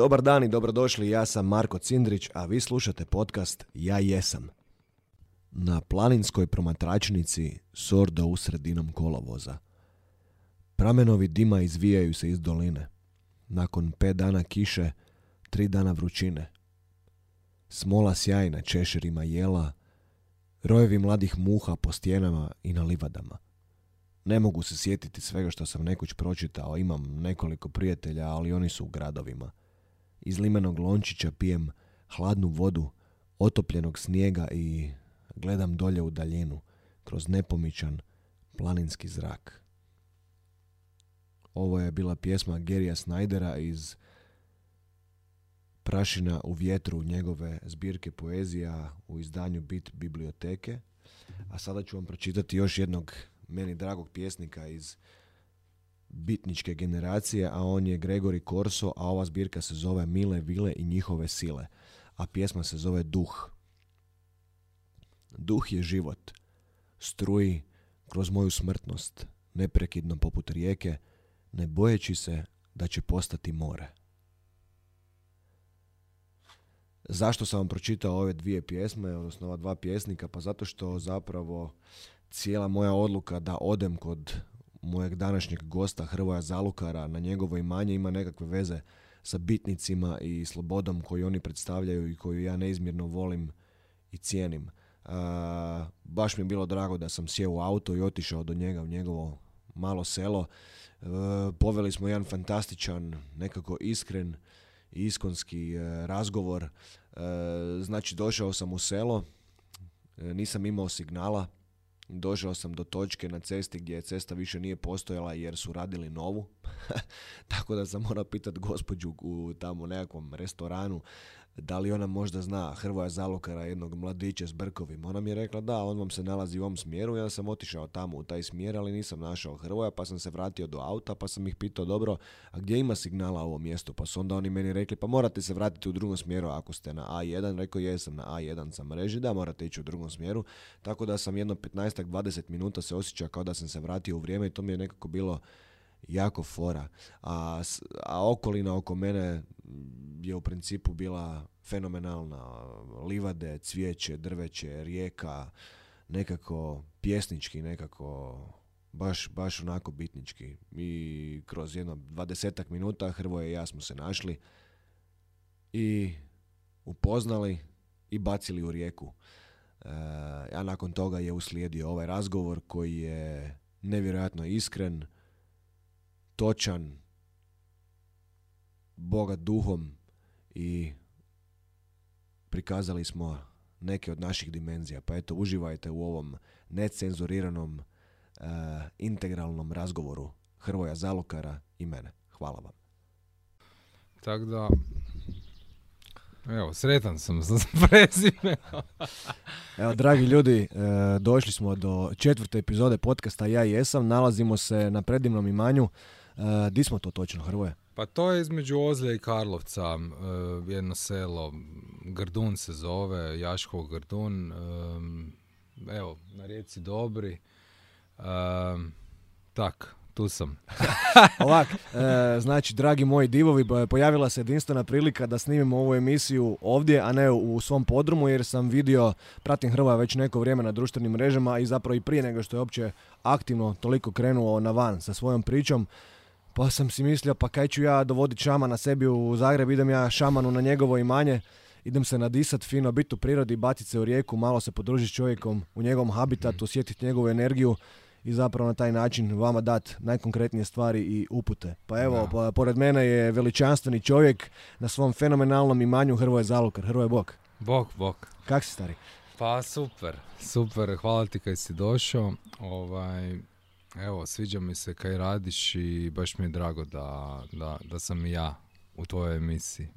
Dobar dan i dobrodošli, ja sam Marko Cindrić, a vi slušate podcast Ja jesam. Na planinskoj promatračnici sordo u sredinom kolovoza. Pramenovi dima izvijaju se iz doline. Nakon pet dana kiše, tri dana vrućine. Smola sjajna češerima jela, rojevi mladih muha po stjenama i na livadama. Ne mogu se sjetiti svega što sam nekoć pročitao, imam nekoliko prijatelja, ali oni su u gradovima. Iz limenog lončića pijem hladnu vodu, otopljenog snijega i gledam dolje u daljinu, kroz nepomičan planinski zrak. Ovo je bila pjesma Gerija Snydera iz Prašina u vjetru njegove zbirke poezija u izdanju Bit biblioteke. A sada ću vam pročitati još jednog meni dragog pjesnika iz bitničke generacije, a on je Gregori Korso, a ova zbirka se zove Mile Vile i njihove sile, a pjesma se zove Duh. Duh je život, struji kroz moju smrtnost, neprekidno poput rijeke, ne bojeći se da će postati more. Zašto sam vam pročitao ove dvije pjesme, odnosno ova dva pjesnika? Pa zato što zapravo cijela moja odluka da odem kod mojeg današnjeg gosta Hrvoja Zalukara na njegovo imanje ima nekakve veze sa bitnicima i slobodom koju oni predstavljaju i koju ja neizmjerno volim i cijenim. baš mi je bilo drago da sam sjeo u auto i otišao do njega u njegovo malo selo. E, poveli smo jedan fantastičan, nekako iskren i iskonski e, razgovor. E, znači došao sam u selo, nisam imao signala, došao sam do točke na cesti gdje cesta više nije postojala jer su radili novu. Tako da sam morao pitati gospođu u tamo nekakvom restoranu da li ona možda zna Hrvoja Zalokara, jednog mladića s brkovima. Ona mi je rekla da, on vam se nalazi u ovom smjeru. Ja sam otišao tamo u taj smjer, ali nisam našao Hrvoja, pa sam se vratio do auta, pa sam ih pitao, dobro, a gdje ima signala u ovom mjestu? Pa su onda oni meni rekli, pa morate se vratiti u drugom smjeru ako ste na A1. Rekao, jesam na A1 sam mreži, da, morate ići u drugom smjeru. Tako da sam jedno 15-20 minuta se osjećao kao da sam se vratio u vrijeme i to mi je nekako bilo jako fora. A, a okolina oko mene je u principu bila fenomenalna. Livade, cvijeće, drveće, rijeka, nekako pjesnički, nekako baš, baš onako bitnički. I kroz jedno dvadesetak minuta Hrvoje i ja smo se našli i upoznali i bacili u rijeku. E, a nakon toga je uslijedio ovaj razgovor koji je nevjerojatno iskren, točan, bogat duhom i prikazali smo neke od naših dimenzija. Pa eto, uživajte u ovom necenzuriranom, uh, integralnom razgovoru Hrvoja Zalokara i mene. Hvala vam. Tako da, evo, sretan sam sa prezime. evo, dragi ljudi, e, došli smo do četvrte epizode podcasta Ja jesam. Nalazimo se na predivnom imanju. Uh, di smo to točno, Hrvoje? Pa to je između Ozlja i Karlovca, uh, jedno selo, Grdun se zove, Jaškov Grdun, um, evo, na rijeci Dobri, tak, tu sam. Ovak, e, znači, dragi moji divovi, pojavila se jedinstvena prilika da snimimo ovu emisiju ovdje, a ne u svom podrumu, jer sam vidio, pratim Hrva već neko vrijeme na društvenim mrežama i zapravo i prije nego što je uopće aktivno toliko krenuo na van sa svojom pričom. Pa sam si mislio, pa kaj ću ja dovoditi šamana sebi u Zagreb, idem ja šamanu na njegovo imanje, idem se nadisat fino, biti u prirodi, baciti se u rijeku, malo se podružiti s čovjekom u njegovom habitatu, osjetiti njegovu energiju i zapravo na taj način vama dati najkonkretnije stvari i upute. Pa evo, pa, pored mene je veličanstveni čovjek na svom fenomenalnom imanju Hrvoje Zalukar. Hrvoje Bog. Bog, Bog. Kak si stari? Pa super, super, hvala ti kad si došao. Ovaj, Evo, sviđa mi se kaj radiš i baš mi je drago da, da, da sam i ja u tvojoj emisiji.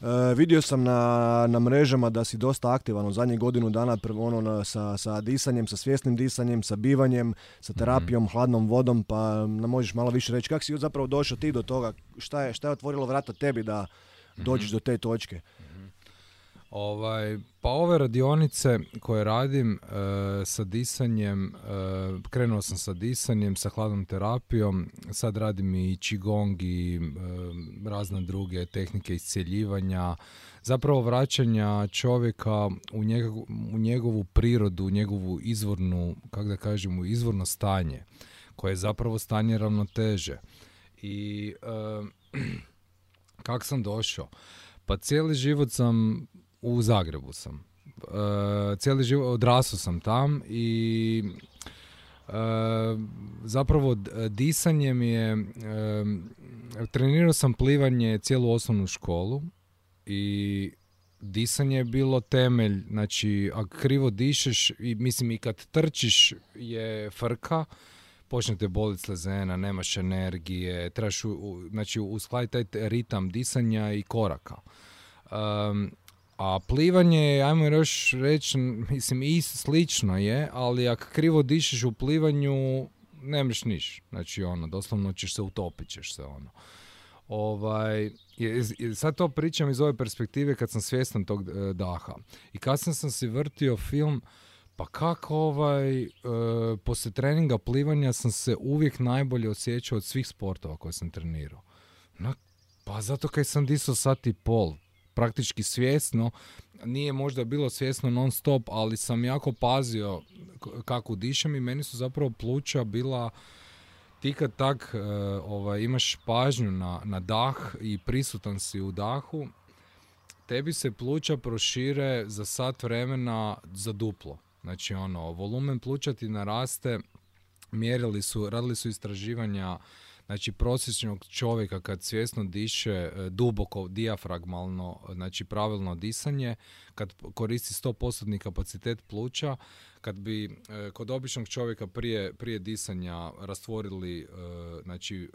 E, vidio sam na, na mrežama da si dosta aktivan u zadnjih godinu dana ono, na, sa, sa disanjem, sa svjesnim disanjem, sa bivanjem, sa mhm. terapijom, hladnom vodom, pa nam možeš malo više reći kako si zapravo došao ti do toga, šta je, šta je otvorilo vrata tebi da dođeš mhm. do te točke? Ovaj, pa ove radionice koje radim e, sa disanjem, e, krenuo sam sa disanjem, sa hladnom terapijom, sad radim i qigong i e, razne druge tehnike iscjeljivanja, zapravo vraćanja čovjeka u, u njegovu prirodu, u njegovu izvornu, kako da kažemo, izvorno stanje, koje je zapravo stanje ravnoteže. I kak sam došao? Pa cijeli život sam u Zagrebu sam. E, cijeli život, odrasao sam tam i e, zapravo disanje mi je, e, trenirao sam plivanje cijelu osnovnu školu i disanje je bilo temelj, znači ako krivo dišeš i mislim i kad trčiš je frka, počnete boliti slezena, nemaš energije, trebaš u, znači uskladiti taj ritam disanja i koraka. Um, a plivanje, ajmo još reći, mislim, i slično je, ali ako krivo dišeš u plivanju, nemaš niš. Znači, ono, doslovno ćeš se utopit ćeš se, ono. Ovaj, sad to pričam iz ove perspektive kad sam svjestan tog e, daha. I kad sam si vrtio film, pa kako ovaj, e, poslije treninga plivanja sam se uvijek najbolje osjećao od svih sportova koje sam trenirao. No, pa zato kaj sam disao sat i pol, praktički svjesno, nije možda bilo svjesno non stop, ali sam jako pazio kako dišem i meni su zapravo pluća bila ti kad tak e, ovaj, imaš pažnju na, na dah i prisutan si u dahu, tebi se pluća prošire za sat vremena za duplo. Znači ono, volumen pluća ti naraste, mjerili su, radili su istraživanja Znači prosječnog čovjeka kad svjesno diše e, duboko, dijafragmalno, znači pravilno disanje, kad koristi 100% kapacitet pluća, kad bi e, kod običnog čovjeka prije, prije disanja rastvorili e, znači,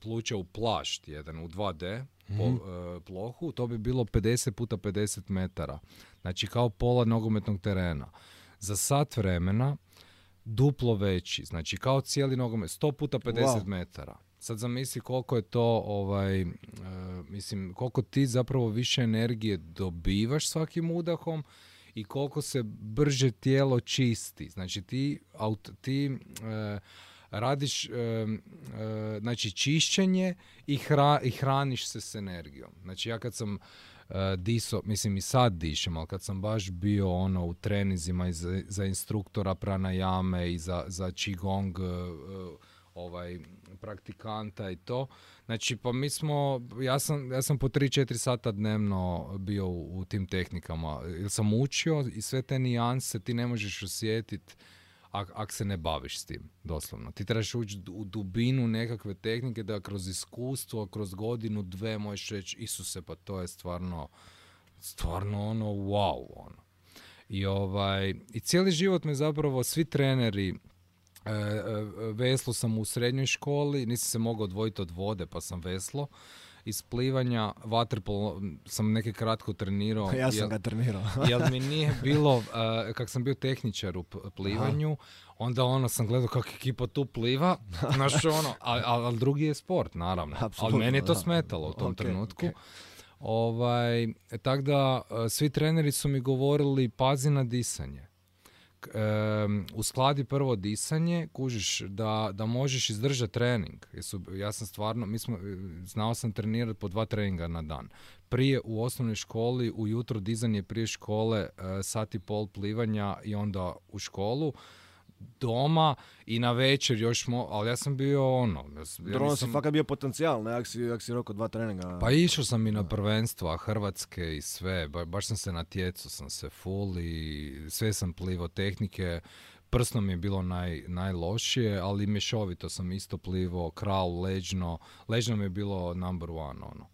pluća u plašt jedan, u 2D mm plohu, to bi bilo 50 puta 50 metara. Znači kao pola nogometnog terena. Za sat vremena duplo veći, znači kao cijeli nogomet, 100 puta 50 metara. Sad zamisli koliko je to, ovaj, uh, mislim, koliko ti zapravo više energije dobivaš svakim udahom i koliko se brže tijelo čisti. Znači ti, aut, ti uh, radiš uh, znači čišćenje i, hra, i hraniš se s energijom. Znači ja kad sam diso, mislim i sad dišem, ali kad sam baš bio ono u trenizima i za, za instruktora pranajame i za, za qigong uh, ovaj, praktikanta i to. Znači, pa mi smo, ja sam, ja sam po 3-4 sata dnevno bio u, u tim tehnikama. Jer sam učio i sve te nijanse ti ne možeš osjetiti ako se ne baviš s tim, doslovno. Ti trebaš ući u dubinu nekakve tehnike da kroz iskustvo, kroz godinu, dve možeš reći Isuse, pa to je stvarno, stvarno ono wow, ono. I, ovaj, I cijeli život me zapravo svi treneri, e, e, veslo sam u srednjoj školi, nisam se mogao odvojiti od vode pa sam veslo iz plivanja, vaterpolo sam neke kratko trenirao. Ja sam ga trenirao. jel mi nije bilo, uh, kak sam bio tehničar u plivanju, onda ono sam gledao kako ekipa tu pliva, znaš ono, ali al, drugi je sport, naravno. ali meni je to smetalo u tom trenutku. Ovaj, tako da, svi treneri su mi govorili, pazi na disanje um, uskladi prvo disanje, kužiš da, da možeš izdržati trening. Jesu, ja sam stvarno, mi smo, znao sam trenirati po dva treninga na dan. Prije u osnovnoj školi, ujutro dizanje prije škole, uh, sat pol plivanja i onda u školu doma i na večer još mo, ali ja sam bio ono. Ja nisam... si fakat bio potencijal, ne, jak si, jak si rekao dva treninga. Pa išao sam i na prvenstva Hrvatske i sve, ba, baš sam se natjecao sam se full i sve sam plivo tehnike. Prsno mi je bilo naj, najlošije, ali mješovito sam isto plivo, kral, leđno. Leđno mi je bilo number one, ono.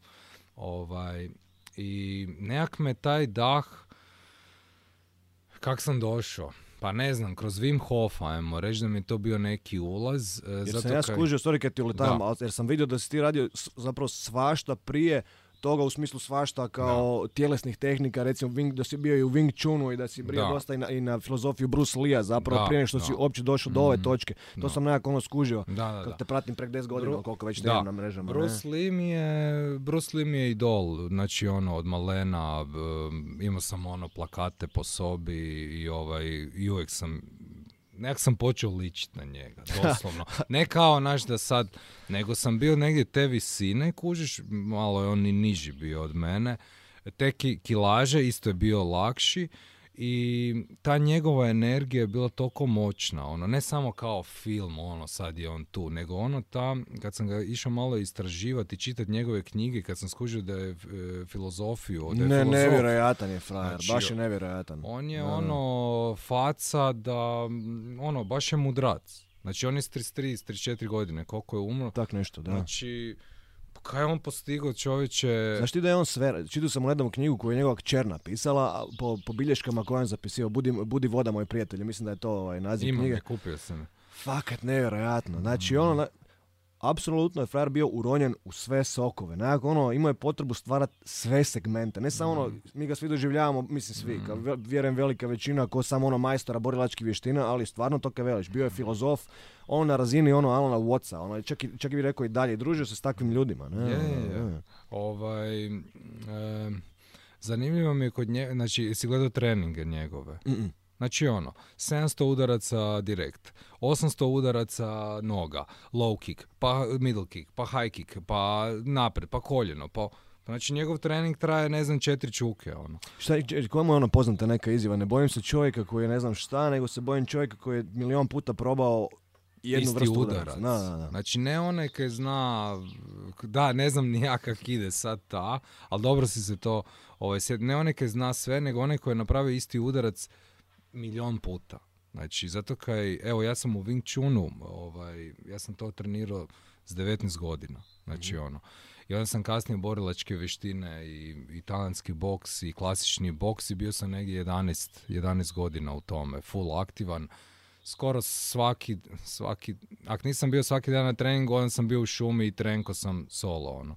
Ovaj, I nekak me taj dah, kak sam došao, pa ne znam, kroz Wim Hof, ajmo reći da mi je to bio neki ulaz. E, jer zato sam ja skužio, sorry kad ti uletam, jer sam vidio da si ti radio zapravo svašta prije toga u smislu svašta kao tjelesnih tehnika, recimo Wing, da si bio i u Wing Chunu i da si bio dosta i na, i na filozofiju Bruce Lee-a zapravo prije što si uopće došao do ove mhm. točke. To sam nekako ono skužio. Kako te pratim prek 10 godina, koliko već na mrežama. Bruce Lee mi je, Bruce Lee mi je idol, znači ono od malena, imao sam ono plakate po sobi i ovaj, i uvijek sam nekak sam počeo ličiti na njega, doslovno. ne kao, naš da sad, nego sam bio negdje te visine, kužiš, malo je on i niži bio od mene. Te kilaže isto je bio lakši i ta njegova energija je bila toliko moćna, ono, ne samo kao film, ono, sad je on tu, nego ono ta, kad sam ga išao malo istraživati, čitati njegove knjige, kad sam skužio da je e, filozofiju, da je ne, nevjerojatan je frajer, znači, baš je nevjerojatan. On je ono, faca da, ono, baš je mudrac. Znači, on je s 33, 34 godine, koliko je umro. Tak nešto, da. Znači, Kaj je on postigao čovječe? Znaš ti da je on sve, čitao sam u nedavnu knjigu koju je njegova kćer napisala, po, po bilješkama koje on zapisio, budi, budi voda moj prijatelj, mislim da je to ovaj, naziv Imam, knjige. kupio sam. Fakat nevjerojatno. Znači, mm. ono, apsolutno je frajer bio uronjen u sve sokove. Nekako ono, imao je potrebu stvarati sve segmente. Ne samo ono, mm. mi ga svi doživljavamo, mislim svi, mm. kao vjerujem velika većina, ko samo ono majstora borilačkih vještina, ali stvarno to ke veliš. Bio je filozof, on na razini ono Alana Watsa, ono, čak, i, čak bi rekao i dalje, družio se s takvim ljudima. Ne? Je, je, Ovaj, zanimljivo mi je kod njega, znači, si gledao treninge njegove? mm Znači ono, 700 udaraca direkt, 800 udaraca noga, low kick, pa middle kick, pa high kick, pa napred, pa koljeno, pa... Znači njegov trening traje ne znam četiri čuke ono. Šta, komu je ono poznata neka izjava? Ne bojim se čovjeka koji je ne znam šta, nego se bojim čovjeka koji je milion puta probao jednu Isti vrstu udarac. Da, da, da. Znači ne onaj koji zna, da ne znam ni ja kak ide sad ta, ali dobro si se to, ovaj, ne onaj koji zna sve, nego onaj koji je napravio isti udarac milion puta. Znači, zato kaj, evo, ja sam u Wing Chunu, ovaj, ja sam to trenirao s 19 godina. Znači, mm ono. I onda sam kasnije borilačke vještine i, i talentski boks i klasični boks i bio sam negdje 11, 11 godina u tome, full aktivan. Skoro svaki, svaki, ako nisam bio svaki dan na treningu, onda sam bio u šumi i trenko sam solo, ono.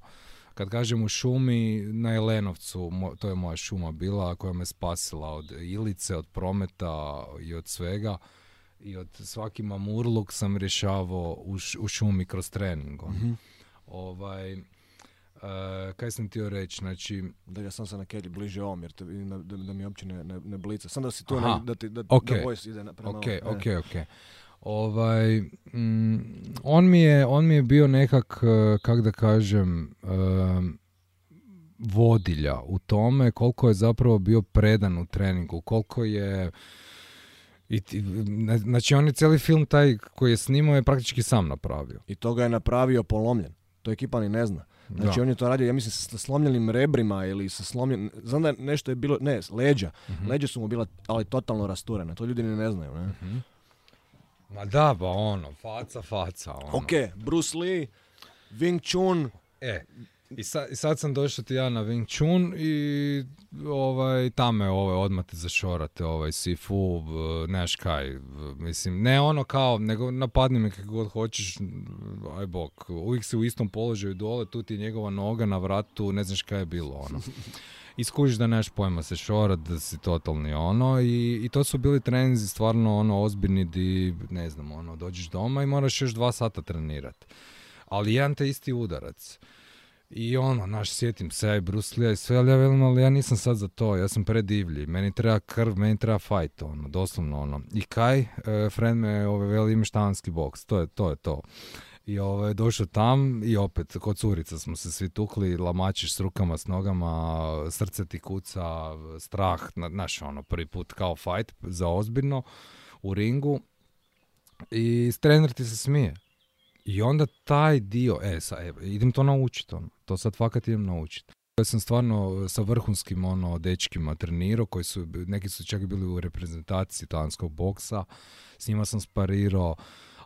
Kad kažem u šumi, na Jelenovcu, to je moja šuma bila koja me spasila od ilice, od prometa i od svega. I od svaki mamurluk sam rješavao u, šumi kroz trening. mm Ovaj, uh, kaj sam htio reći, znači... Da ja sam se na kelji bliže ovom, jer te, da, da, mi uopće ne, ne, ne blica. Sam da si tu, da, ti, da, okay. da ide prema Ok, ok, ok. Ovaj, mm, on, mi je, on mi je bio nekak, eh, kak da kažem, vodilja u tome koliko je zapravo bio predan u treningu, koliko je... I, znači on je cijeli film taj koji je snimao je praktički sam napravio. I to ga je napravio polomljen. To ekipa ni ne zna. Znači on je to radio, ja mislim, sa slomljenim rebrima ili sa slomljenim... Znam da nešto je bilo... Ne, leđa. uh Leđa su mu bila, ali totalno rasturena. To ljudi ni ne znaju. Ne? uh Ma da, ba ono, faca, faca. Ono. Ok, Bruce Lee, Wing Chun. E, i, sa, i sad sam došao ti ja na Wing Chun i ovaj, tamo je ovaj, odmah te zašorate, ovaj, Sifu, neš kaj, mislim, ne ono kao, nego napadni me kako god hoćeš, aj bok, uvijek si u istom položaju dole, tu ti je njegova noga na vratu, ne znaš kaj je bilo, ono. i skužiš da neš pojma se šorat, da si totalni ono i, i to su bili treninzi stvarno ono ozbiljni di, ne znam, ono, dođeš doma i moraš još dva sata trenirati. Ali jedan te isti udarac. I ono, naš, sjetim se, ja i Bruce Lee i sve, ali ja velim, ali ja nisam sad za to, ja sam predivlji, meni treba krv, meni treba fight, ono, doslovno, ono. I kaj, e, friend me, ove, veli, imaš tavanski boks, to je to. Je to. I ovaj, došao tam i opet, kod curica smo se svi tukli, lamačiš s rukama, s nogama, srce ti kuca, strah, znaš, ono, prvi put kao fight za ozbiljno u ringu. I trener ti se smije. I onda taj dio, e, sa, e, idem to naučiti, ono. to sad fakat idem naučiti. Ja sam stvarno sa vrhunskim ono, dečkima trenirao, koji su, neki su čak bili u reprezentaciji talanskog boksa, s njima sam sparirao,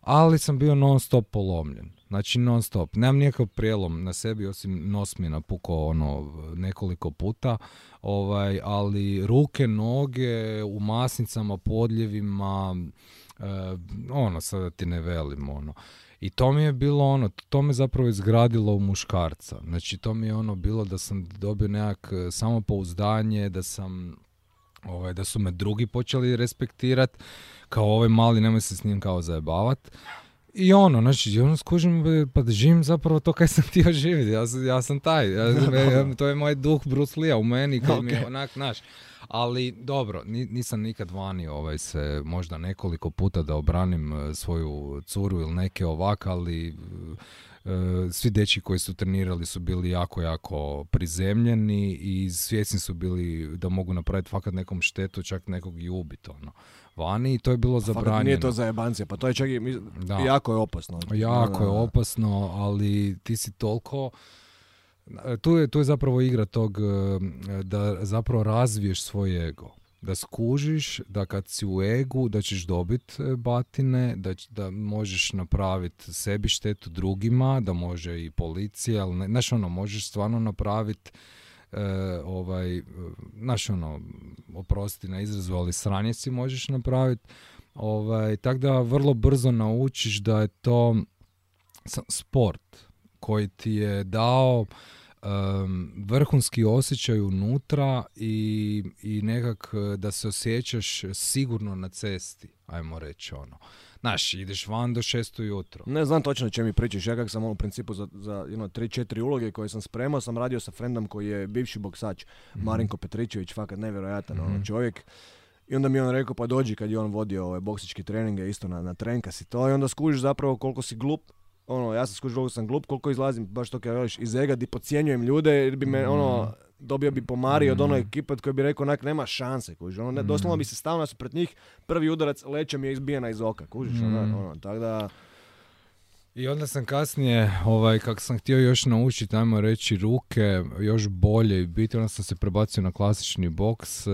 ali sam bio non stop polomljen. Znači non stop. Nemam nikakav prijelom na sebi osim nos mi napukao ono nekoliko puta. Ovaj, ali ruke, noge u masnicama, podljevima, e, ono sada ti ne velim ono. I to mi je bilo ono, to me zapravo izgradilo u muškarca. Znači to mi je ono bilo da sam dobio nekak e, samopouzdanje, da sam ovaj, da su me drugi počeli respektirat, kao ovaj mali, nemoj se s njim kao zajebavat. I ono, znači, ono skužim, pa da živim zapravo to kaj sam htio živjeti, ja, ja sam taj, ja, to je moj duh Bruce Lee u meni, koji mi je onak, naš. Ali dobro, nisam nikad vani ovaj, se možda nekoliko puta da obranim e, svoju curu ili neke ovak, ali e, svi deči koji su trenirali su bili jako, jako prizemljeni i svjesni su bili da mogu napraviti fakat nekom štetu, čak nekog i ubiti. Ono vani i to je bilo zabranjeno. Fakat nije to za jebancije, pa to je čak i, jako je opasno. Jako je opasno, ali ti si toliko... Tu je, tu je zapravo igra tog eh, da zapravo razviješ svoj ego. Da skužiš da kad si u egu da ćeš dobiti eh, batine, da, da možeš napraviti sebi štetu drugima, da može i policija, ali ne, znaš ono, možeš stvarno napraviti e, ovaj, znaš ono, oprosti na izrazu, ali sranje si možeš napraviti. Ovaj, tako da vrlo brzo naučiš da je to sport koji ti je dao um, vrhunski osjećaj unutra i, i nekak da se osjećaš sigurno na cesti, ajmo reći ono. Znaš, ideš van do šesto jutro. Ne znam točno o čem mi pričaš. Ja kak sam u principu za, za you know, tri, četiri uloge koje sam spremao, sam radio sa frendom koji je bivši boksač, mm Marinko Petričević, fakat nevjerojatan mm čovjek. I onda mi on rekao, pa dođi kad je on vodio ove boksičke treninge isto na, na trenkas i to. I onda skužiš zapravo koliko si glup. Ono, ja sam skužiš koliko sam glup, koliko izlazim, baš to kad veliš, iz ega, di podcjenjujem ljude, jer bi me, ono, mhm dobio bi pomari od onog mm. ekipa koji bi rekao onak nema šanse, kužiš. Ono, ne, doslovno bi se stavio pred njih, prvi udarac lećem je izbijena iz oka, kužiš. Ono, mm. ono, tako da... I onda sam kasnije, ovaj, kako sam htio još naučiti, ajmo reći, ruke još bolje i biti, onda sam se prebacio na klasični boks, e,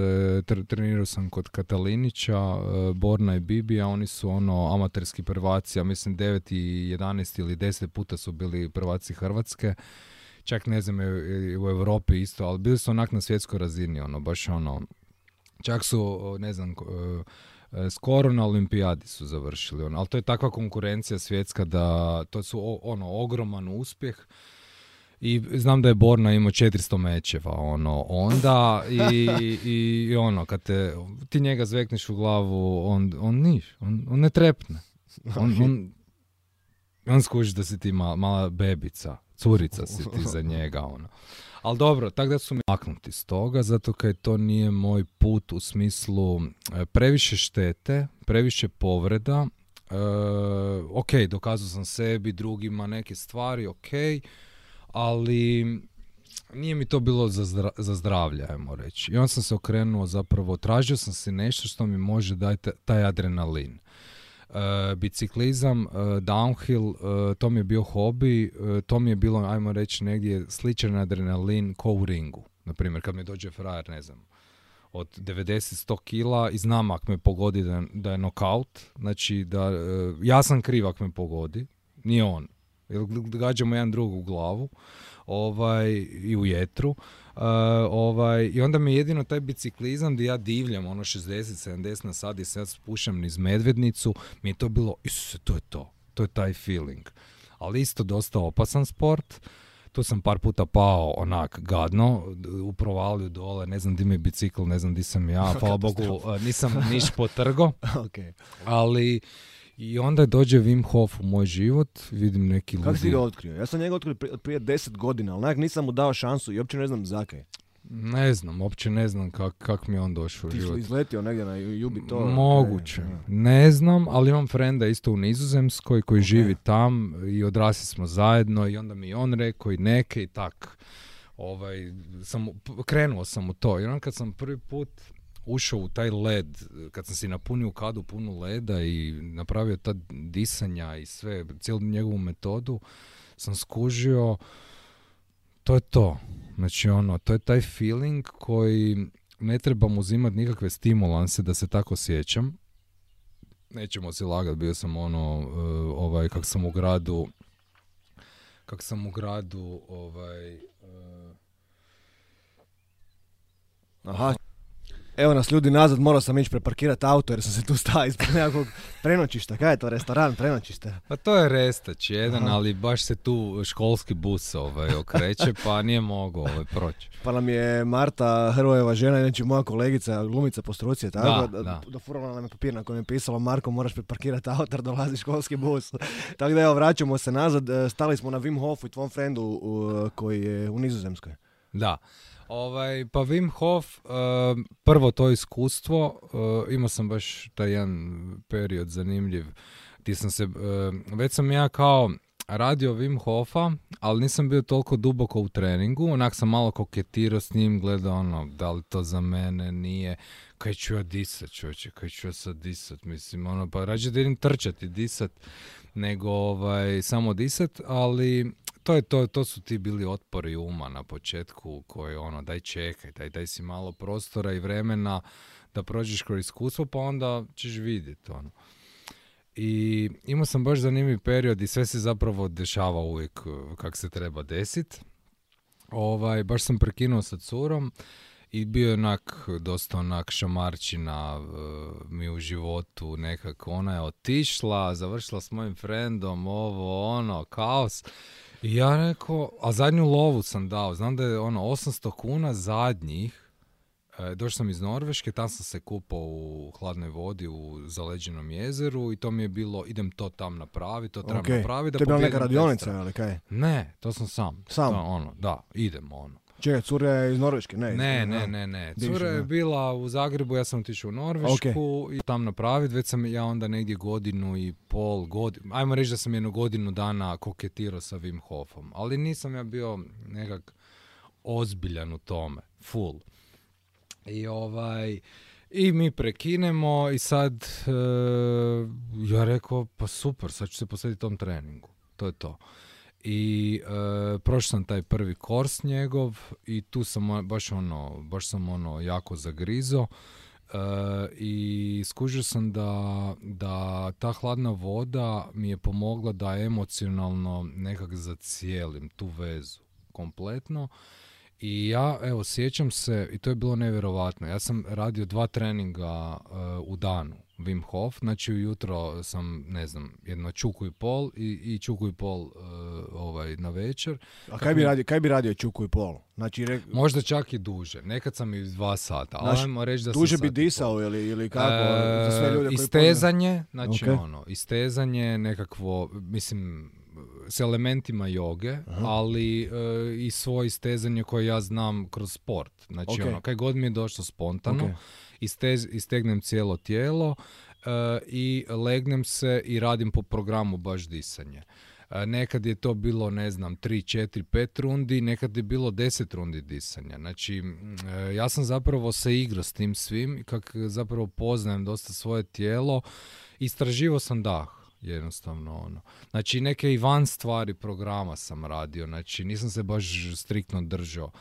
trenirao sam kod Katalinića, e, Borna i Bibija, oni su ono amaterski prvaci, ja mislim 9 i 11 ili 10 puta su bili prvaci Hrvatske čak ne znam u Europi isto, ali bili su onak na svjetskoj razini, ono, baš ono, čak su, ne znam, e, e, skoro na olimpijadi su završili, ono, ali to je takva konkurencija svjetska da to su ono, ogroman uspjeh, i znam da je Borna imao 400 mečeva, ono, onda i, i, ono, kad te, ti njega zvekneš u glavu, on, on niš, on, on ne trepne. On, on, on skuži da si ti mala bebica curica si ti za njega, ono. Ali dobro, tako da su mi maknuti s toga, zato kaj to nije moj put u smislu e, previše štete, previše povreda, e, ok, dokazao sam sebi, drugima neke stvari, ok, ali nije mi to bilo za, za zdravlje, ajmo reći. I onda sam se okrenuo zapravo, tražio sam si nešto što mi može dati taj adrenalin. Uh, biciklizam, uh, downhill, uh, to mi je bio hobi, to mi je bilo, ajmo reći, negdje sličan adrenalin ko u ringu. Naprimjer, kad mi dođe frajer, ne znam, od 90-100 kila i znam ako me pogodi da, da je nokaut, znači da, ja sam kriv ako me pogodi, nije on. Gađamo jedan drug u glavu ovaj, i u jetru. Uh, ovaj, I onda mi jedino taj biciklizam gdje ja divljam ono 60-70 na sat i sad spušam niz medvednicu, mi je to bilo, isuse, to je to, to je taj feeling. Ali isto dosta opasan sport, tu sam par puta pao onak gadno, u provaliju dole, ne znam di mi je bicikl, ne znam di sam ja, hvala Bogu, nisam niš potrgo, okay. ali i onda dođe Wim Hof u moj život, vidim neki Kako si ga otkrio? Ja sam njega otkrio prije, prije deset godina, ali onak nisam mu dao šansu i uopće ne znam zakaj. Ne znam, uopće ne znam kak, kak mi je on došao u život. Ti izletio negdje na Jubi to? Moguće. Ne, znam, ali imam frenda isto u Nizozemskoj koji živi tam i odrasli smo zajedno i onda mi on rekao i neke i tak. Ovaj, sam, krenuo sam u to i onda kad sam prvi put ušao u taj led, kad sam si napunio kadu punu leda i napravio ta disanja i sve, cijelu njegovu metodu, sam skužio, to je to. Znači ono, to je taj feeling koji ne trebam uzimati nikakve stimulanse da se tako sjećam. Nećemo se lagati, bio sam ono, eh, ovaj, kak sam u gradu kak sam u gradu ovaj, e, Aha. Evo nas ljudi nazad, morao sam ići preparkirati auto jer sam se tu stao ispred nekakvog prenoćišta. Kaj je to, restoran, prenoćište? Pa to je Restać jedan, Aha. ali baš se tu školski bus ovaj, okreće, pa nije mogao ovaj, proći. Pa nam je Marta Hrvojeva žena, znači moja kolegica, glumica po struci, tako? Da, da. Dofurala nam je papir na kojem je pisalo Marko, moraš preparkirati auto jer dolazi školski bus. tako da evo, vraćamo se nazad. E, Stali smo na Wim Hofu i tvom frendu koji je u Nizozemskoj. Da. Ovaj, pa Wim Hof, eh, prvo to iskustvo, eh, imao sam baš taj jedan period zanimljiv, gdje sam se, eh, već sam ja kao radio Wim Hofa, ali nisam bio toliko duboko u treningu, onak sam malo koketirao s njim, gledao ono, da li to za mene, nije, kaj ću ja disat čovječe, kaj ću ja sad disat, mislim, ono, pa rađe da idem trčati, disat, nego ovaj, samo disat, ali to je to, to su ti bili otpori uma na početku koji ono, daj čekaj, daj, daj si malo prostora i vremena da prođeš kroz iskustvo, pa onda ćeš vidjeti ono. I imao sam baš zanimljiv period i sve se zapravo dešava uvijek uh, kak se treba desit. Ovaj, baš sam prekinuo sa curom i bio je onak, dosta onak šamarčina uh, mi u životu nekako. Ona je otišla, završila s mojim frendom, ovo, ono, kaos. I ja rekao, a zadnju lovu sam dao, znam da je ono 800 kuna zadnjih, E, došao sam iz Norveške, tam sam se kupao u hladnoj vodi u zaleđenom jezeru i to mi je bilo, idem to tam napraviti, to trebam Ok. napraviti. to je bila neka radionica, ali kaj? Ne, to sam sam. Sam? To, ono, da, idemo ono. Čekaj, cura je iz Norveške? Ne, Ne, ne, ne, ne. Cura je bila u Zagrebu, ja sam otišao u Norvešku i tam napraviti. Već sam ja onda negdje godinu i pol, godinu, ajmo reći da sam jednu godinu dana koketirao sa Wim Hofom. Ali nisam ja bio nekak ozbiljan u tome, full. I ovaj, i mi prekinemo i sad e, ja rekao, pa super, sad ću se posvetiti tom treningu. To je to. I e, prošao sam taj prvi kors njegov i tu sam baš ono, baš sam ono jako zagrizo. E, I skužio sam da, da ta hladna voda mi je pomogla da emocionalno nekak zacijelim tu vezu kompletno. I ja, evo, sjećam se, i to je bilo nevjerovatno, ja sam radio dva treninga e, u danu, Wim Hof, znači ujutro sam, ne znam, jedno čuku i pol i, i čuku i pol e, ovaj, na večer. A kaj bi, radio, kaj bi radio Čuku i pol? Znači, re, Možda čak i duže, nekad sam i dva sata, Znači, ajmo reći da duže bi disao ili, ili kako? E, za sve ljude koji istezanje, znači Ok. ono, istezanje nekakvo, mislim, s elementima joge, ali e, i svoje istezanje koje ja znam kroz sport. Znači Ok. ono, kaj god mi je došlo spontano, Ok. Istez, istegnem cijelo tijelo e, i legnem se i radim po programu baš disanje. E, Nekad je to bilo, ne znam, 3, 4, 5 rundi, nekad je bilo 10 rundi disanja. Znači, e, ja sam zapravo se igrao s tim svim, kak zapravo poznajem dosta svoje tijelo, istraživo sam dah jednostavno ono. Znači neke i van stvari programa sam radio, znači nisam se baš striktno držao.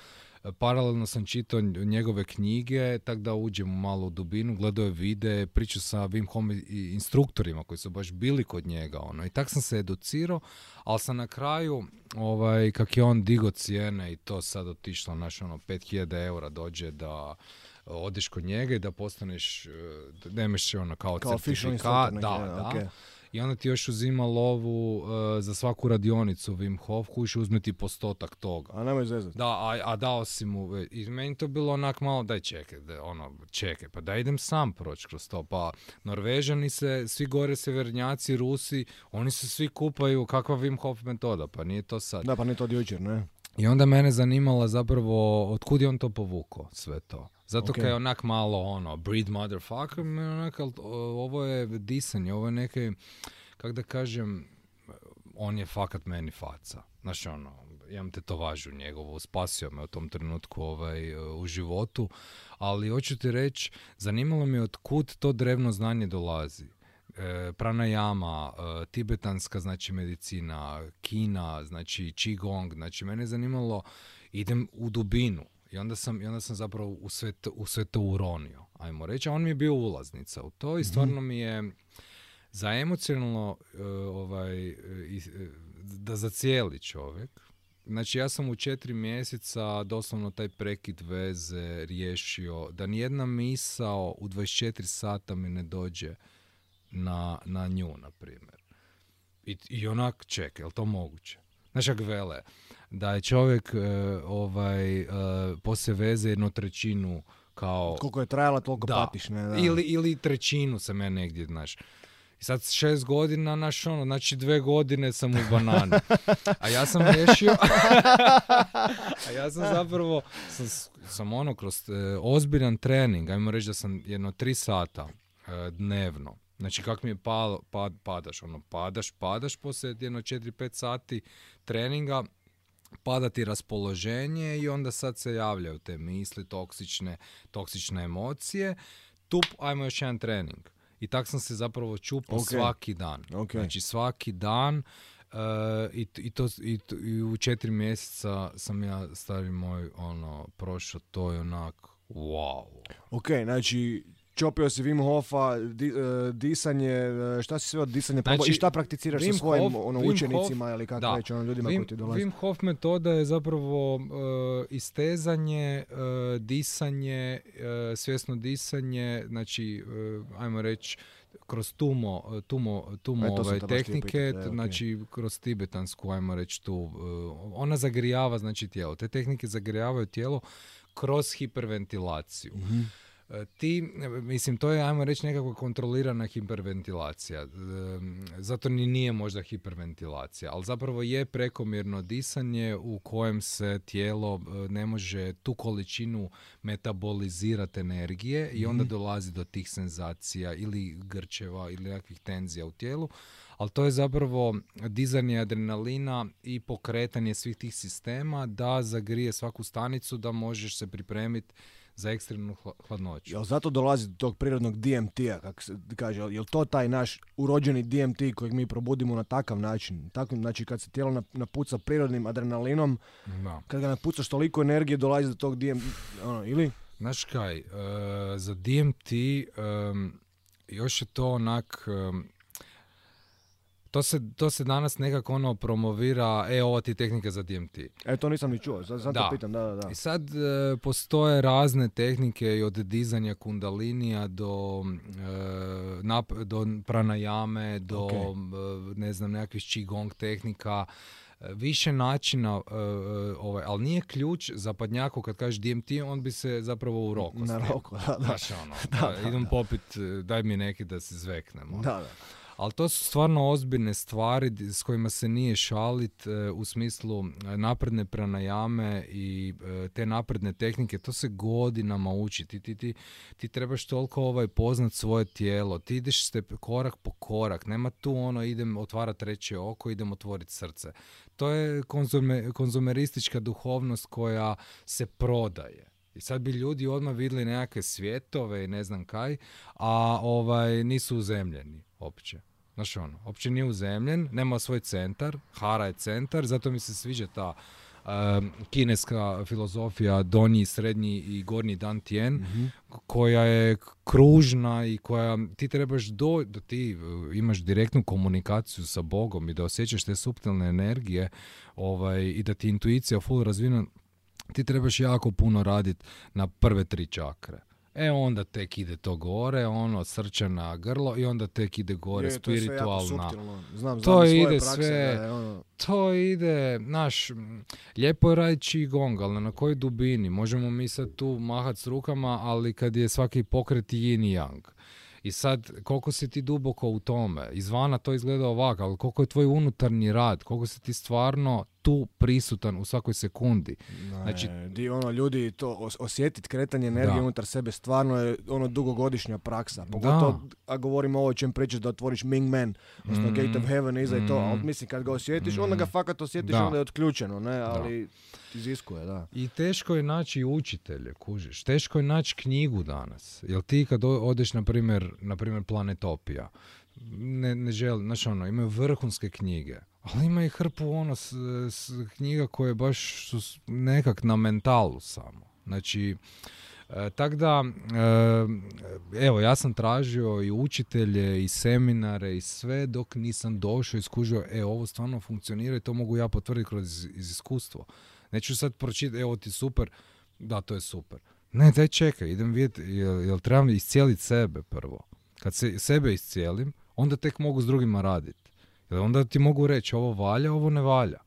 Paralelno sam čitao nj- njegove knjige, tako da uđem u malo u dubinu, gledao je videe, pričao sa Wim Hof i instruktorima koji su baš bili kod njega. Ono. I tak sam se educirao, ali sam na kraju, ovaj, kak je on digo cijene i to sad otišlo, naš ono, 5000 eura dođe da odeš kod njega i da postaneš, e, da nemaš ono kao, Kao certifikat, da, da. ok. I onda ti još uzima lovu e, za svaku radionicu Wim Hof, kuš uzmeti postotak toga. A nemoj zezati. Da, a, a dao si mu, i meni to bilo onak malo, daj čekaj, da, ono, čekaj, pa da idem sam proći kroz to, pa Norvežani se, svi gore severnjaci, Rusi, oni se svi kupaju, kakva Wim Hof metoda, pa nije to sad. Da, pa nije to od jučer, ne? I onda mene zanimala zapravo, otkud je on to povukao, sve to. Zato Ok. kaj je onak malo ono, breed motherfucker, onak, ovo je disanje, ovo je neke, kak da kažem, on je fakat meni faca. Znaš ono, imam tetovažu njegovu, spasio me u tom trenutku ovaj, u životu, ali hoću ti reći, zanimalo me otkud to drevno znanje dolazi. E, pranajama, e, tibetanska znači medicina, Kina, znači Qigong, znači mene je zanimalo, idem u dubinu. I onda sam, i onda sam zapravo u sve, to, u sve to uronio, ajmo reći, a on mi je bio ulaznica u to i stvarno mi je za emocionalno e, ovaj, e, da zacijeli čovjek, Znači ja sam u četiri mjeseca doslovno taj prekid veze riješio da nijedna misao u 24 sata mi ne dođe na, na nju, na primjer. I, I onak ček, je li to moguće? Znaš vele, da je čovjek e, ovaj, uh, poslije veze jednu trećinu kao... Koliko je trajala, toliko da. patiš, ne? Da. Ili, ili trećinu sam ja negdje, znaš. I sad šest godina, naš ono, znači dve godine sam u banani. A ja sam riješio, a ja sam zapravo, sam, sam ono kroz e, ozbiljan trening, ajmo reći da sam jedno tri sata e, dnevno, Znači kak mi je palo, pad, padaš, ono, padaš, padaš poslije jedno 4-5 sati treninga, pada ti raspoloženje i onda sad se javljaju te misli, toksične, toksične emocije. Tu ajmo još jedan trening. I tak sam se zapravo čupao svaki dan. Okay. Znači svaki dan uh, i, i, to, i, i, u četiri mjeseca sam ja, stari moj, ono, prošao to je onak, wow. Ok, znači čopio si Wim Hofa, di, uh, disanje, e, šta si sve od disanja znači, i šta prakticiraš Wim sa svojim Hof, ono, učenicima Hof, ili kako reći, ono, ljudima Wim, koji ti dolaze? Wim Hof metoda je zapravo uh, istezanje, uh, disanje, svjesno disanje, znači, ajmo reći, kroz tumo, tumo, tumo ovaj, tehnike, znači kroz tibetansku, ajmo reći tu, ona zagrijava znači tijelo. Te tehnike zagrijavaju tijelo kroz hiperventilaciju. mm E, ti, mislim, to je, ajmo reći, nekako kontrolirana hiperventilacija. E, zato ni nije možda hiperventilacija, ali zapravo je prekomjerno disanje u kojem se tijelo e, ne može tu količinu metabolizirati energije i onda mhm. dolazi do tih senzacija ili grčeva ili nekakvih tenzija u tijelu. Ali to je zapravo dizanje adrenalina i pokretanje svih tih sistema da zagrije svaku stanicu, da možeš se pripremiti za ekstremnu hladnoću. Jel zato dolazi do tog prirodnog DMT-a, kako se kaže, jel to taj naš urođeni DMT kojeg mi probudimo na takav način? Takvim, znači kad se tijelo napuca prirodnim adrenalinom, da. kad ga napucaš toliko energije dolazi do tog DMT, ono, ili? Znaš kaj, uh, za DMT um, još je to onak, to se, to se danas nekako ono promovira, e, ova ti tehnika za DMT. E, to nisam ni čuo, sad, sad da. pitam, da, da, da. I sad e, postoje razne tehnike i od dizanja kundalinija do, e, nap, do pranajame, do, okay. E, ne znam, nekakvih qigong tehnika, e, više načina, ovaj, ali nije ključ zapadnjaku kad kažeš DMT, on bi se zapravo u roku. Na roku, da, da. Znaš, ono, da, da, idem popit, daj mi neki da se zveknemo. Da, da ali to su stvarno ozbiljne stvari s kojima se nije šalit e, u smislu e, napredne pranajame i e, te napredne tehnike, to se godinama uči. Ti, ti, ti, ti trebaš toliko ovaj poznat svoje tijelo, ti ideš step, korak po korak, nema tu ono idem otvarati treće oko, idem otvoriti srce. To je konzume, konzumeristička duhovnost koja se prodaje. I sad bi ljudi odmah vidjeli nekakve svjetove i ne znam kaj, a ovaj nisu uzemljeni opće. Znaš ono, opće nije uzemljen, nema svoj centar, Hara je centar, zato mi se sviđa ta kineska filozofija donji, srednji i gornji dan tien, mhm. koja je kružna i koja ti trebaš do, da ti e, imaš direktnu komunikaciju sa Bogom i da osjećaš te suptilne energije ovaj, i da ti intuicija full razvina, ti trebaš jako puno raditi na prve tri čakre. E onda tek ide to gore, ono srčana grlo i onda tek ide gore je, spiritualna. To, znam, to ide sve, ono... to ide, naš, lijepo je raditi gong, ali na kojoj dubini? Možemo mi sad tu mahat s rukama, ali kad je svaki pokret yin i yang. I sad, koliko si ti duboko u tome? Izvana to izgleda ovako, ali koliko je tvoj unutarnji rad? Koliko si ti stvarno tu prisutan u svakoj sekundi. znači, di ono ljudi to osjetiti kretanje energije unutar sebe stvarno je ono dugogodišnja praksa. Pogotovo, a govorimo ovo o čem pričaš da otvoriš Ming Man, odnosno mm, Gate of Heaven iza mm, i to, ali mislim kad ga osjetiš, mm, onda ga fakat osjetiš, da. onda je otključeno, ne, ali iziskuje, da. I teško je naći učitelje, kužiš. Teško je naći knjigu danas. Jel ti kad odeš, na primjer, na primjer Planetopija, ne, ne želim, znači ono, imaju vrhunske knjige, ali ima i hrpu ono s, s knjiga koje baš su nekak na mentalu samo. Znači, E, Tako da, e, evo, ja sam tražio i učitelje, i seminare, i sve, dok nisam došao i skužio, e, ovo stvarno funkcionira i to mogu ja potvrditi kroz iz iskustvo. Neću sad pročitati, evo ti super, da, to je super. Ne, daj čekaj, idem vidjeti, jel, jel trebam iscijeliti sebe prvo. Kad se sebe iscijelim, onda tek mogu s drugima raditi. Jer onda ti mogu reći, ovo valja, ovo ne valja.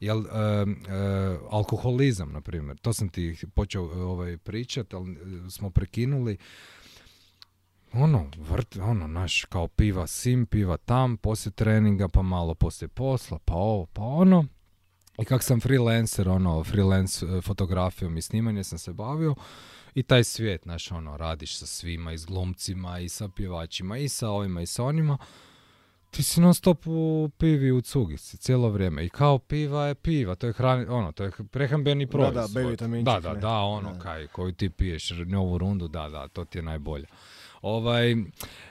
Jel, e, e, alkoholizam, na primjer, to sam ti počeo e, ovaj, pričat, ali e, smo prekinuli. Ono, vrt, ono, naš, kao piva sim, piva tam, poslije treninga, pa malo poslije posla, pa ovo, pa ono. I kak sam freelancer, ono, freelance e, fotografijom i snimanjem sam se bavio, i taj svijet, znaš, ono, radiš sa svima, i s glumcima, i sa pjevačima, i sa ovima, i sa onima, ti si non stop u pivi u cugici, cijelo vrijeme. I kao piva je piva, to je hrani, ono, to je prehrambeni proizvod. Da, da, Da, da, ne. da, ono, Da. kaj, koju ti piješ, novu rundu, da, da, to ti je najbolje. Ovaj,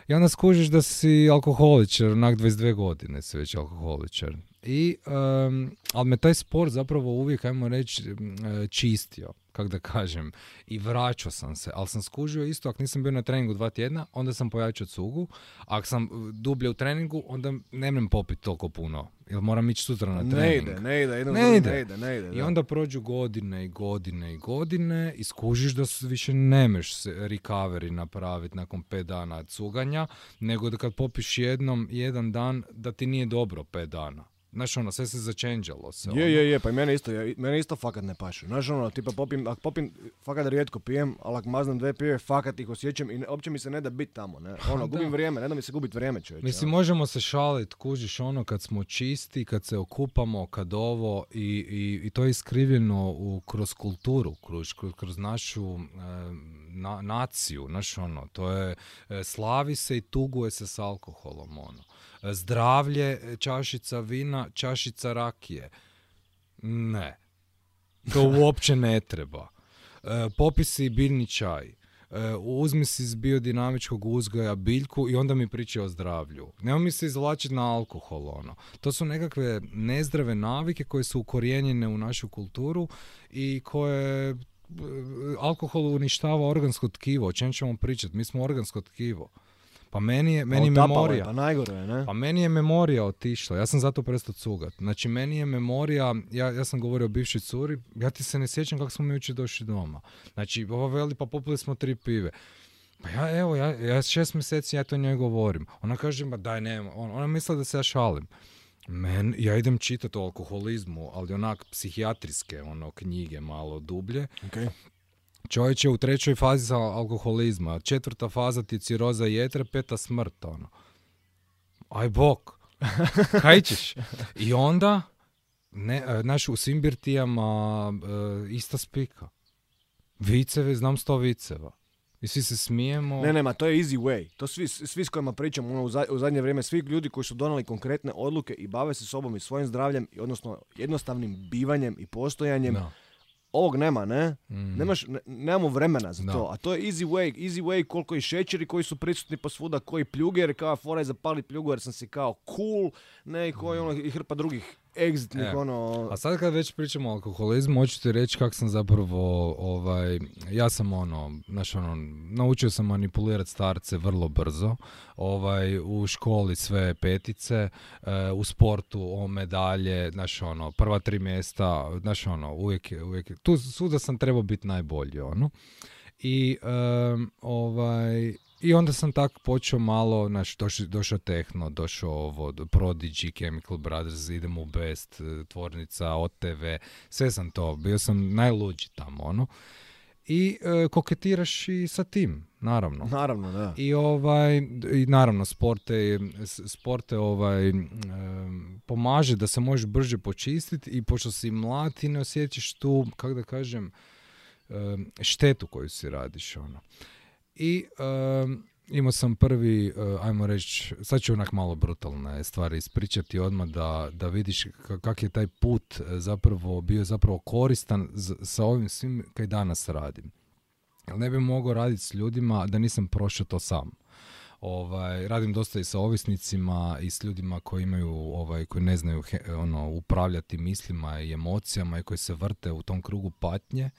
I onda skužiš da si alkoholičar, onak 22 godine si već alkoholičar. I, em, ali me taj sport zapravo uvijek, ajmo reći, e, čistio, kako da kažem. I vraćao sam se, ali sam skužio isto, ako nisam bio na treningu dva tjedna, onda sam pojačao cugu. Ako sam e, dublje u treningu, onda ne mrem popiti toliko puno, jer moram ići sutra na Ne trening. ide, ne ide, idem Ne ide. ne ide, ne ide. I da. onda prođu godine i godine i godine i skužiš da s- više nemeš se recovery napraviti nakon pet dana cuganja, nego da kad popiš jednom, jedan dan, da ti nije dobro pet dana. Znaš ono, sve se začenđalo se. ono. Je, je, je, pa i mene isto, ja, mene isto fakat ne pašu. Znaš ono, tipa popim, ako popim, fakat rijetko pijem, ali ako maznem dve pive, fakat ih osjećam i ne, uopće mi se ne da biti tamo, ne. Ono, Da. gubim vrijeme, ne da mi se gubit vrijeme, čovječe. Mislim, ono. možemo se šalit, kužiš ono kad smo čisti, kad se okupamo, kad ovo i, i, i to je iskrivljeno u, kroz kulturu, kroz, kroz, kroz našu e, na- naciju, znaš ono, to je, e, slavi se i tuguje se s alkoholom, ono. Zdravlje, čašica vina, čašica rakije. Ne. To uopće ne treba. E, popisi biljni čaj. E, uzmi si iz biodinamičkog uzgoja biljku i onda mi pričaj o zdravlju. Nemo mi se izvlačiti na alkohol, ono. To su nekakve nezdrave navike koje su ukorijenjene u našu kulturu i koje e, alkohol uništava organsko tkivo. O čem ćemo pričati? Mi smo organsko tkivo. Pa meni je, meni je, memorija. Pa najgore je, ne? Pa meni je memorija otišla, ja sam zato prestao cugat. Znači, meni je memorija, ja, ja sam govorio o bivšoj curi, ja ti se ne sjećam kako smo mi jučer došli doma. Znači, ova veli, pa popili smo tri pive. Pa ja, evo, ja, ja šest mjeseci ja to njoj govorim. Ona kaže, ma daj, nema. On, ona misla da se ja šalim. Men, ja idem čitati o alkoholizmu, ali onak psihijatrijske ono, knjige malo dublje. Okej. Čovjek je u trećoj fazi sa alkoholizma, četvrta faza ti je ciroza jetre, peta smrt, ono. Aj bok, kaj ćeš? I onda, ne, e, znaš, u svim birtijama e, ista spika. Viceve, znam sto viceva. I svi se smijemo. Ne, ne, ma to je easy way. To svi, svi s kojima pričam ono, u, za- u zadnje vrijeme, svi ljudi koji su donali konkretne odluke i bave se sobom i svojim zdravljem, i odnosno jednostavnim bivanjem i postojanjem, Da. Ovog nema, ne? Mm. Nemaš, ne- nemamo vremena za Da. to. A to je easy way, easy way koliko i šećeri koji su prisutni posvuda, koji pljuge, jer kao fora je zapali pljugu jer sam si kao cool, ne, i koji ono, i hrpa drugih egzitnih, E, ono... A sad kad već pričamo o alkoholizmu, hoću ti reći kako sam zapravo, ovaj, ja sam ono, znaš ono, naučio sam manipulirati starce vrlo brzo, ovaj, u školi sve petice, e, u sportu o medalje, znaš ono, prva tri mjesta, znaš ono, uvijek, je- uvijek, je- tu svuda sam trebao biti najbolji, ono. I, em, ovaj, i onda sam tako počeo malo, znači, došao, došao Tehno, došao ovo, Prodigy, Chemical Brothers, idem u Best, e, tvornica, OTV, sve sam to, bio sam najluđi tamo, ono. I e, koketiraš i sa tim, naravno. Naravno, da. I ovaj, i naravno sporte, sporte ovaj, em, pomaže da se možeš brže počistiti i pošto si mlad ti ne osjećaš tu, kako da kažem, em, štetu koju si radiš. Ono. I em, imao sam prvi, eh, ajmo reći, sad ću onak malo brutalne stvari ispričati odmah da, da vidiš ka- kak je taj put eh, zapravo bio zapravo koristan z- sa ovim svim kaj danas radim. Jer ne bi mogao raditi s ljudima da nisam prošao to sam. Ovaj, radim dosta i sa ovisnicima i s ljudima koji imaju, ovaj, koji ne znaju ono, upravljati mislima i emocijama i koji se vrte u tom krugu patnje.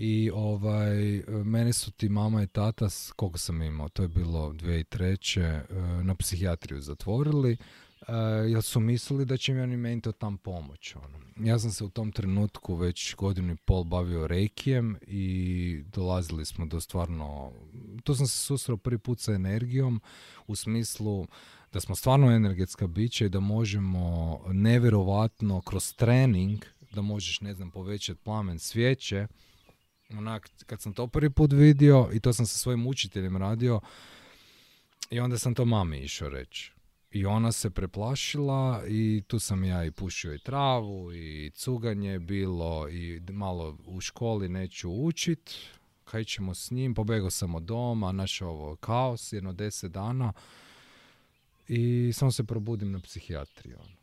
I ovaj, mene su ti mama i tata, koliko sam imao, to je bilo 2003. eh, na psihijatriju zatvorili, eh, jer su mislili da će mi oni meni to tam pomoć. Ono. Ja sam se u tom trenutku već godinu i pol bavio rekijem i dolazili smo do stvarno, tu sam se susreo prvi put sa energijom u smislu da smo stvarno energetska bića i da možemo nevjerovatno kroz trening da možeš, ne znam, povećati plamen svijeće. Onak, kad sam to prvi put vidio i to sam sa svojim učiteljem radio i onda sam to mami išao reći. I ona se preplašila i tu sam ja i pušio i travu i cuganje je bilo i malo u školi neću učit. Kaj ćemo s njim? Pobegao sam od doma, našao ovo kaos, jedno deset dana i samo se probudim na psihijatriji. ono.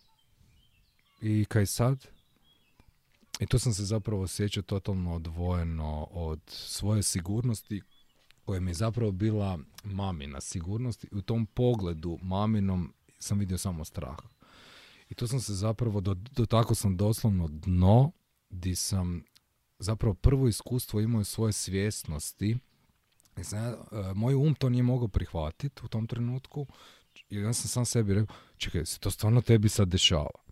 I kaj sad? I tu sam se zapravo osjećao totalno odvojeno od svoje sigurnosti koja mi je zapravo bila mamina sigurnost i u tom pogledu maminom sam vidio samo strah. I tu sam se zapravo, do, do tako sam doslovno dno, di sam zapravo prvo iskustvo imao svoje svjesnosti. Sam e, moj um to nije mogao prihvatiti u tom trenutku. I ja sam sam sebi rekao, čekaj, se to stvarno tebi sad dešava.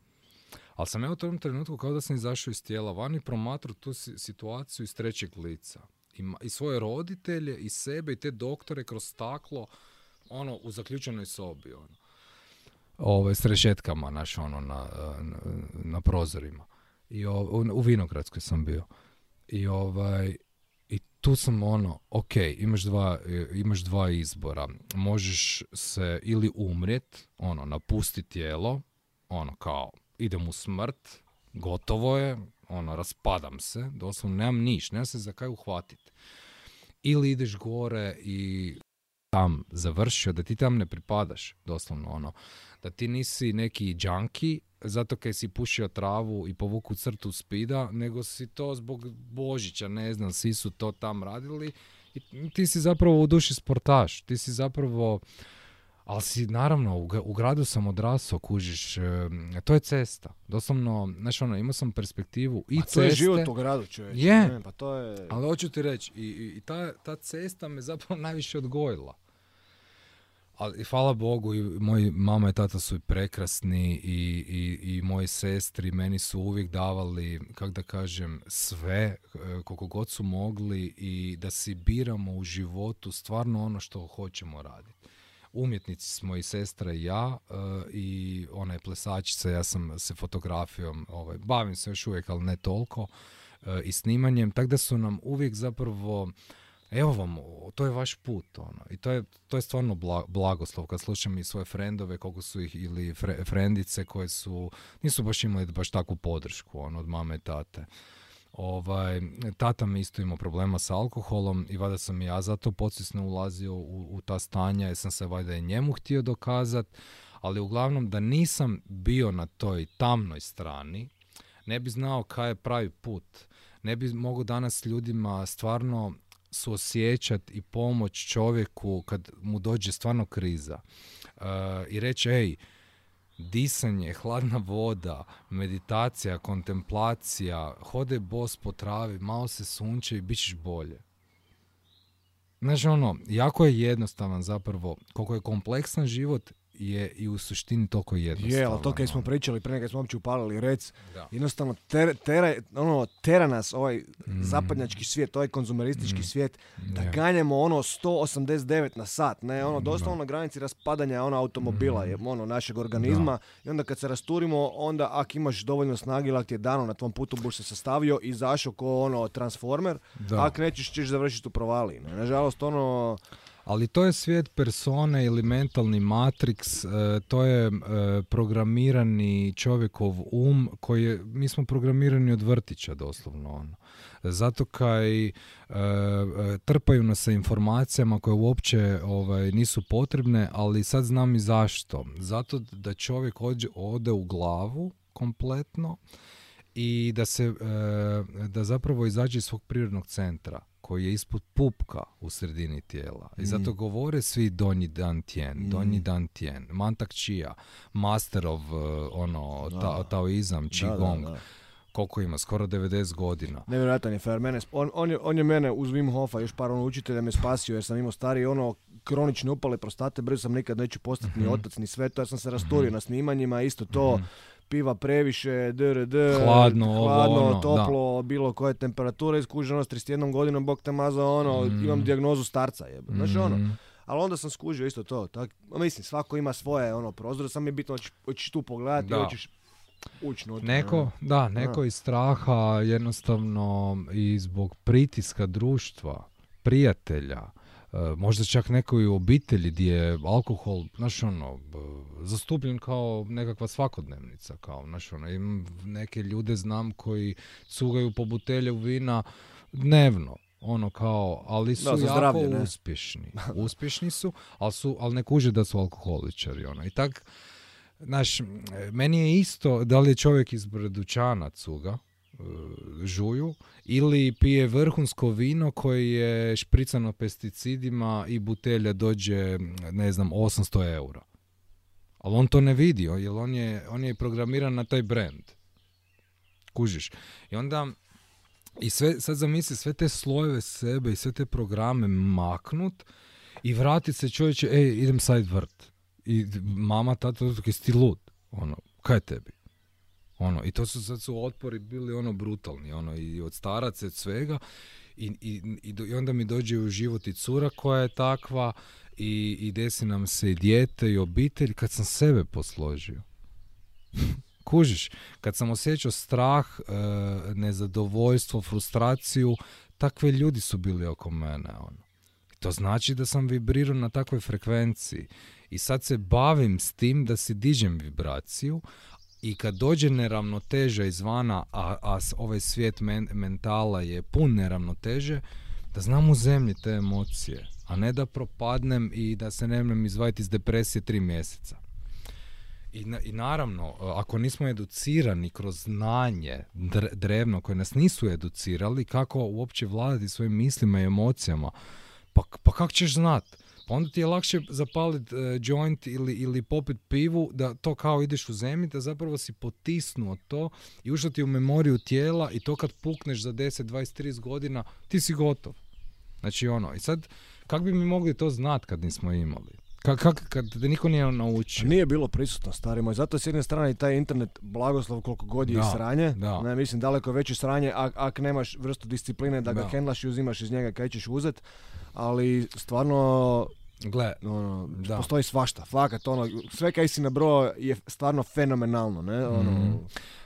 Ali sam ja u tom trenutku kao da sam izašao iz tijela van i promatrao tu si- situaciju iz trećeg lica. I, I svoje roditelje, i sebe, i te doktore kroz staklo, ono, u zaključenoj sobi, ono. Ove, s rešetkama, znaš, ono, na, na, na prozorima. I o- u, u Vinogradskoj sam bio. I ovaj, i tu sam ono, ok, imaš dva, e, imaš dva izbora. Možeš se ili umrijet, ono, napustiti tijelo, ono, kao, idem u smrt, gotovo je, ono, raspadam se, doslovno nemam niš, nemam se za kaj uhvatiti. Ili ideš gore i tam završio, da ti tam ne pripadaš, doslovno ono, da ti nisi neki džanki, zato kaj si pušio travu i povuku crtu spida, nego si to zbog Božića, ne znam, svi su to tam radili i ti si zapravo u duši sportaš, ti si zapravo, ali si naravno, u, u gradu sam odrasao, kužiš, em, to je cesta, doslovno, znaš ono, imao sam perspektivu i A to ceste, je život u gradu, čovječe. Je. Ne, Pa to je... ali hoću ti reći, i, i, i ta, ta cesta me zapravo najviše odgojila. Ali i hvala Bogu, i moji mama i tata su prekrasni i, i, i moji sestri meni su uvijek davali, kak da kažem, sve, e, koliko god su mogli i da si biramo u životu stvarno ono što hoćemo raditi. Umjetnici smo i sestra i ja e, i ona je plesačica, ja sam se fotografijom, ovaj, bavim se još uvijek, ali ne toliko, e, i snimanjem, tako da su nam uvijek zapravo Evo vam, to je vaš put, ono. I to je, to je stvarno bla- blagoslov kad slušam i svoje frendove, koliko su ih, ili fre- frendice koje su, nisu baš imali baš takvu podršku, ono, od mame i tate. Ovaj, tata mi isto imao problema sa alkoholom i valjda sam ja zato podsvjesno ulazio u, u ta stanja jer sam se valjda i njemu htio dokazat, ali uglavnom da nisam bio na toj tamnoj strani, ne bi znao kaj je pravi put. Ne bi mogao danas ljudima stvarno suosjećat i pomoć čovjeku kad mu dođe stvarno kriza. E, I reći, ej, disanje, hladna voda, meditacija, kontemplacija, hode bos po travi, malo se sunče i bit ćeš bolje. Znaš ono, jako je jednostavan zapravo, koliko je kompleksan život je i u suštini toliko jednostavan. Je, ali to kad smo pričali prije kad smo uopće upalili rec, Da. jednostavno ter, tera, ono, tera nas ovaj Mm. zapadnjački svijet, ovaj konzumeristički svijet, da Je. ganjamo ono 189 na sat, ne, ono doslovno na granici raspadanja ono automobila, je, ono našeg organizma i onda kad se rasturimo, onda ak imaš dovoljno snage ili ti je dano na tvom putu buš se sastavio i izašao ko ono transformer, Da. ak nećeš ćeš završiti u provaliji. Ne? Nažalost, ono, Ali to je svijet persone ili mentalni matrix, e, to je e, programirani čovjekov um koji je, mi smo programirani od vrtića doslovno ono. Zato kaj e, trpaju nas sa informacijama koje uopće ovaj, nisu potrebne, ali sad znam i zašto. Zato da čovjek ođe- ode u glavu kompletno i da se e, da zapravo izađe iz svog prirodnog centra koji je ispod pupka u sredini tijela. I zato govore svi donji dan tjen, donji dan tjen, mantak čija, master of uh, ono, ta, taoizam, qigong. da, da. koliko ima, skoro 90 godina. Nevjerojatan je fer. Mene, on, on, je, on je mene uz Wim Hofa, još par ono učitelja me spasio jer sam imao stari ono kronične upale prostate, brzo sam nikad neću postati ni Mhm. otac ni sve to, ja sam se rasturio Mhm. na snimanjima, isto to, Mhm. Piva previše, drd, Hladno, ovo, hladno, ono, toplo, bilo koje temperature, iskuženo ono s 31 godinom, bog te mazao, ono, Mhm. imam dijagnozu starca, jebe. Znaš, ono, Mhm. ali onda sam skužio isto to, tak, mislim, svako ima svoje, ono, prozore, sam je bitno, hoćeš, tu pogledati, Da. hoćeš ući Neko, ono. da, neko iz straha jednostavno i zbog pritiska društva, prijatelja, možda čak neko i u obitelji gdje je alkohol, znaš ono, b- zastupljen kao nekakva svakodnevnica, kao, znaš ono, imam neke ljude znam koji cugaju po butelju vina dnevno, ono kao, ali su Da, jako zdravlje, ne? uspješni. Uspješni su, ali, su, ali ne kuže da su alkoholičari, ono, i tak, Znaš, m, meni je isto da li je čovjek iz Bredućana cuga, e, žuju, ili pije vrhunsko vino koje je špricano pesticidima i butelja dođe, ne znam, 800 eura. Ali on to ne vidi, o- jer on je, on je programiran na taj brand. Kužiš. I onda, i sve, sad zamisli sve te slojeve sebe i sve te programe maknut i vratit se čovječe, ej, idem sad vrt. I mama, tata, ti lud? Ono, kaj tebi? Ono, i to su sad su otpori bili ono brutalni, ono, i od staraca, od svega. I, i, i, onda mi dođe u život i cura koja je takva i, i desi nam se i dijete i obitelj kad sam sebe posložio. Kužiš, kad sam osjećao strah, e, nezadovoljstvo, frustraciju, takve ljudi su bili oko mene. Ono. To znači da sam vibrirao na takvoj frekvenciji. I sad se bavim s tim da si dižem vibraciju i kad dođe neravnoteža izvana, a, a ovaj svijet men- mentala je pun neravnoteže, da znam u zemlji te emocije, a ne da propadnem i da se ne mnem izvaditi iz depresije tri mjeseca. I, na- I naravno, ako nismo educirani kroz znanje dre- drevno koje nas nisu educirali, kako uopće vladati svojim mislima i emocijama, pa, pa kako ćeš znat? Pa onda ti je lakše zapaliti joint ili, ili popit pivu, da to kao ideš u zemlji, da zapravo si potisnuo to i ušlo ti u memoriju tijela i to kad pukneš za 10, 20, 30 godina, ti si gotov. Znači ono, i sad, kako bi mi mogli to znat kad nismo imali? Kak, kak, kad te niko nije naučio? Nije bilo prisutno, stari moj. Zato je s jedne strane i taj internet blagoslov koliko god je i Da, sranje. da. Ne, mislim, daleko veće sranje ak, ak nemaš vrstu discipline da ga Da. hendlaš i uzimaš iz njega kaj ćeš uzet. Ali stvarno, Gle, ono, Da. postoji svašta. Fakat, ono, sve kaj si nabrojao je stvarno fenomenalno, ne? Ono, Mhm.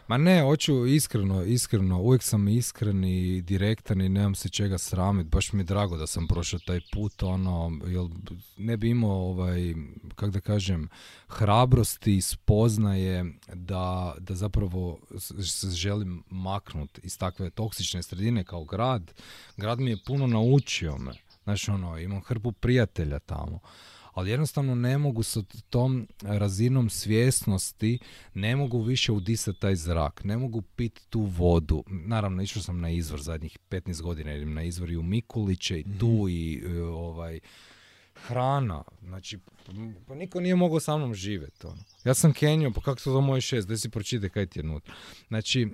Ma ne, hoću iskreno, iskreno, uvijek sam iskren i direktan i nemam se čega sramit, baš mi je drago da sam prošao taj put, ono, jel ne bi imao, ovaj, kak da kažem, hrabrosti i spoznaje da, da zapravo se želim maknut iz takve toksične sredine kao grad. Grad mi je puno naučio me, znaš, ono, imam hrpu prijatelja tamo ali jednostavno ne mogu sa tom razinom svjesnosti, ne mogu više udisati taj zrak, ne mogu piti tu vodu. Naravno, išao sam na izvor zadnjih 15 godina, idem na izvor i u Mikuliće i tu i e, ovaj, hrana, znači, pa niko nije mogao sa mnom živjeti. Ono. Ja sam Kenio, pa kako to za moj šest, da si pročite kaj ti je nutra. Znači,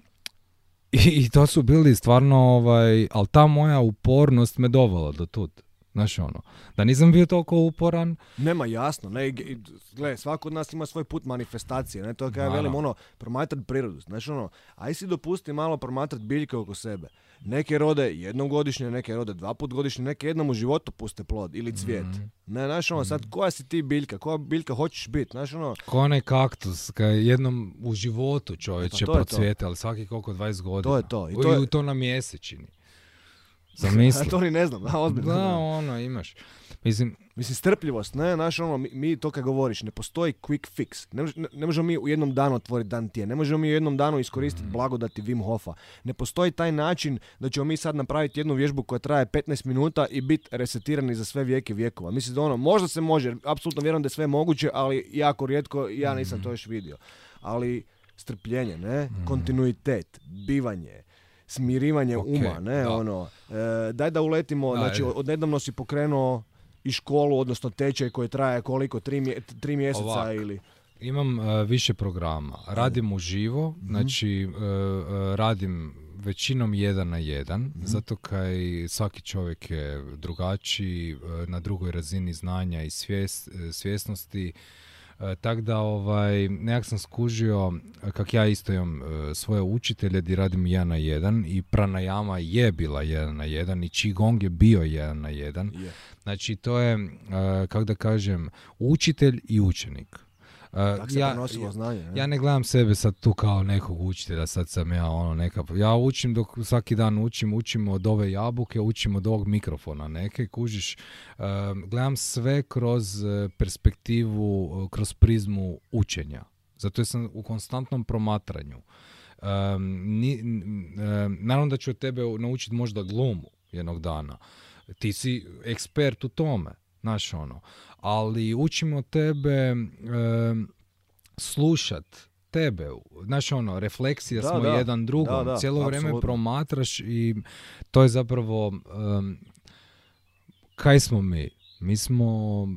i, i to su bili stvarno, ovaj, ali ta moja upornost me dovela do tud. Znaš ono, da nisam bio toliko uporan, Nema jasno, ne, i- i- gle, svako od nas ima svoj put manifestacije, ne, to kaj ja velim, ono, promatrat prirodu, znaš ono, aj si dopusti malo promatrat biljke oko sebe. Neke rode jednom godišnje, neke rode dva put godišnje, neke jednom u životu puste plod ili cvijet. Mhm. Ne, znaš ono, sad koja si ti biljka, koja biljka hoćeš biti, znaš ono, Ko onaj kaktus, kaj jednom u životu čovječe E, pa procvijete, ali svaki koliko 20 godina. To je to, i I to je- to na mjesečini. Zamisli. to ni ne znam, da, ozbiljno. da, ono, imaš. Mislim, Mislim, strpljivost, ne, znaš ono, mi, mi to kad govoriš, ne postoji quick fix. Ne, mož- ne, ne možemo mi u jednom danu otvoriti dan tije, ne možemo mi u jednom danu iskoristiti blagodati Wim Hofa. Ne postoji taj način da ćemo mi sad napraviti jednu vježbu koja traje 15 minuta i biti resetirani za sve vijeke vjekova. Mislim da ono, možda se može, apsolutno vjerujem da je sve moguće, ali jako rijetko, ja nisam to još vidio. Ali strpljenje, ne, kontinuitet, bivanje, smirivanje Ok, uma, ne, da. ono, e, daj da uletimo, Da, znači odnedavno si pokrenuo i školu, odnosno tečaj koji traje koliko, tri, mje- tri mjeseca Ovak. ili... Imam e, više programa. Radim uživo, Mhm. znači e, radim većinom jedan na jedan, Mhm. zato kaj svaki čovjek je drugačiji, na drugoj razini znanja i svijest, e, svjesnosti. E, tak da ovaj, nekak sam skužio, kak ja isto imam e, svoje učitelje gdje radim jedan na jedan i pranajama je bila jedan na jedan i Qigong je bio jedan na jedan. Je. Znači to je, e, kako da kažem, učitelj i učenik. Tako se prenosilo znanje. ne? ja ne gledam sebe sad tu kao nekog učitelja, sad sam ja ono neka, ja učim dok svaki dan učim, učim od ove jabuke, učim od ovog mikrofona neke, kužiš, gledam sve kroz e, perspektivu, e, kroz prizmu učenja. Zato sam u konstantnom promatranju. Um, ni, em, naravno da ću od tebe naučiti možda glumu jednog dana. Ti si ekspert u tome, znaš ono. Ali učimo tebe em, slušat tebe, znaš ono, refleksija Da, smo da. jedan drugom, Da, da, cijelo vrijeme apsolutno. promatraš i to je zapravo, em, kaj smo mi? Mi smo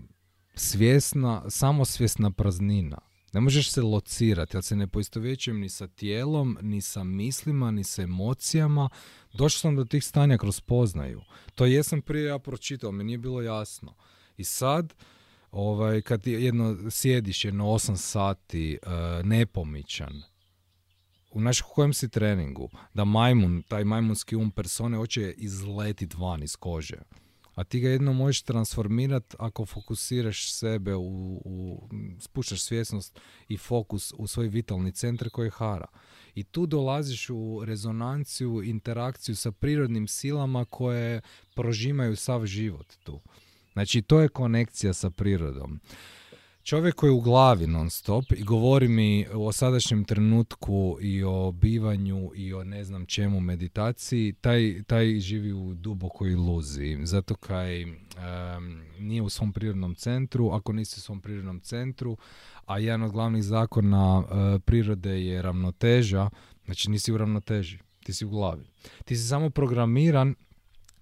svjesna, samosvjesna praznina. Ne možeš se locirati, ja se ne poistovjećujem ni sa tijelom, ni sa mislima, ni sa emocijama. Došao sam do tih stanja kroz poznaju. To jesam prije ja pročitao, mi nije bilo jasno. I sad, ovaj, kad je jedno sjediš jedno 8 sati e, nepomičan, u naš kojem si treningu, da majmun, taj majmunski um persone hoće izletit van iz kože. A ti ga jedno možeš transformirati ako fokusiraš sebe, u, u, spuštaš svjesnost i fokus u svoj vitalni centar koji je hara. I tu dolaziš u rezonanciju, interakciju sa prirodnim silama koje prožimaju sav život tu. Znači, to je konekcija sa prirodom. Čovjek koji je u glavi non stop i govori mi o sadašnjem trenutku i o bivanju i o ne znam čemu meditaciji, taj, taj živi u dubokoj iluziji. Zato kaj em, nije u svom prirodnom centru, ako nisi u svom prirodnom centru, a jedan od glavnih zakona e, prirode je ravnoteža, znači nisi u ravnoteži, ti si u glavi. Ti si samo programiran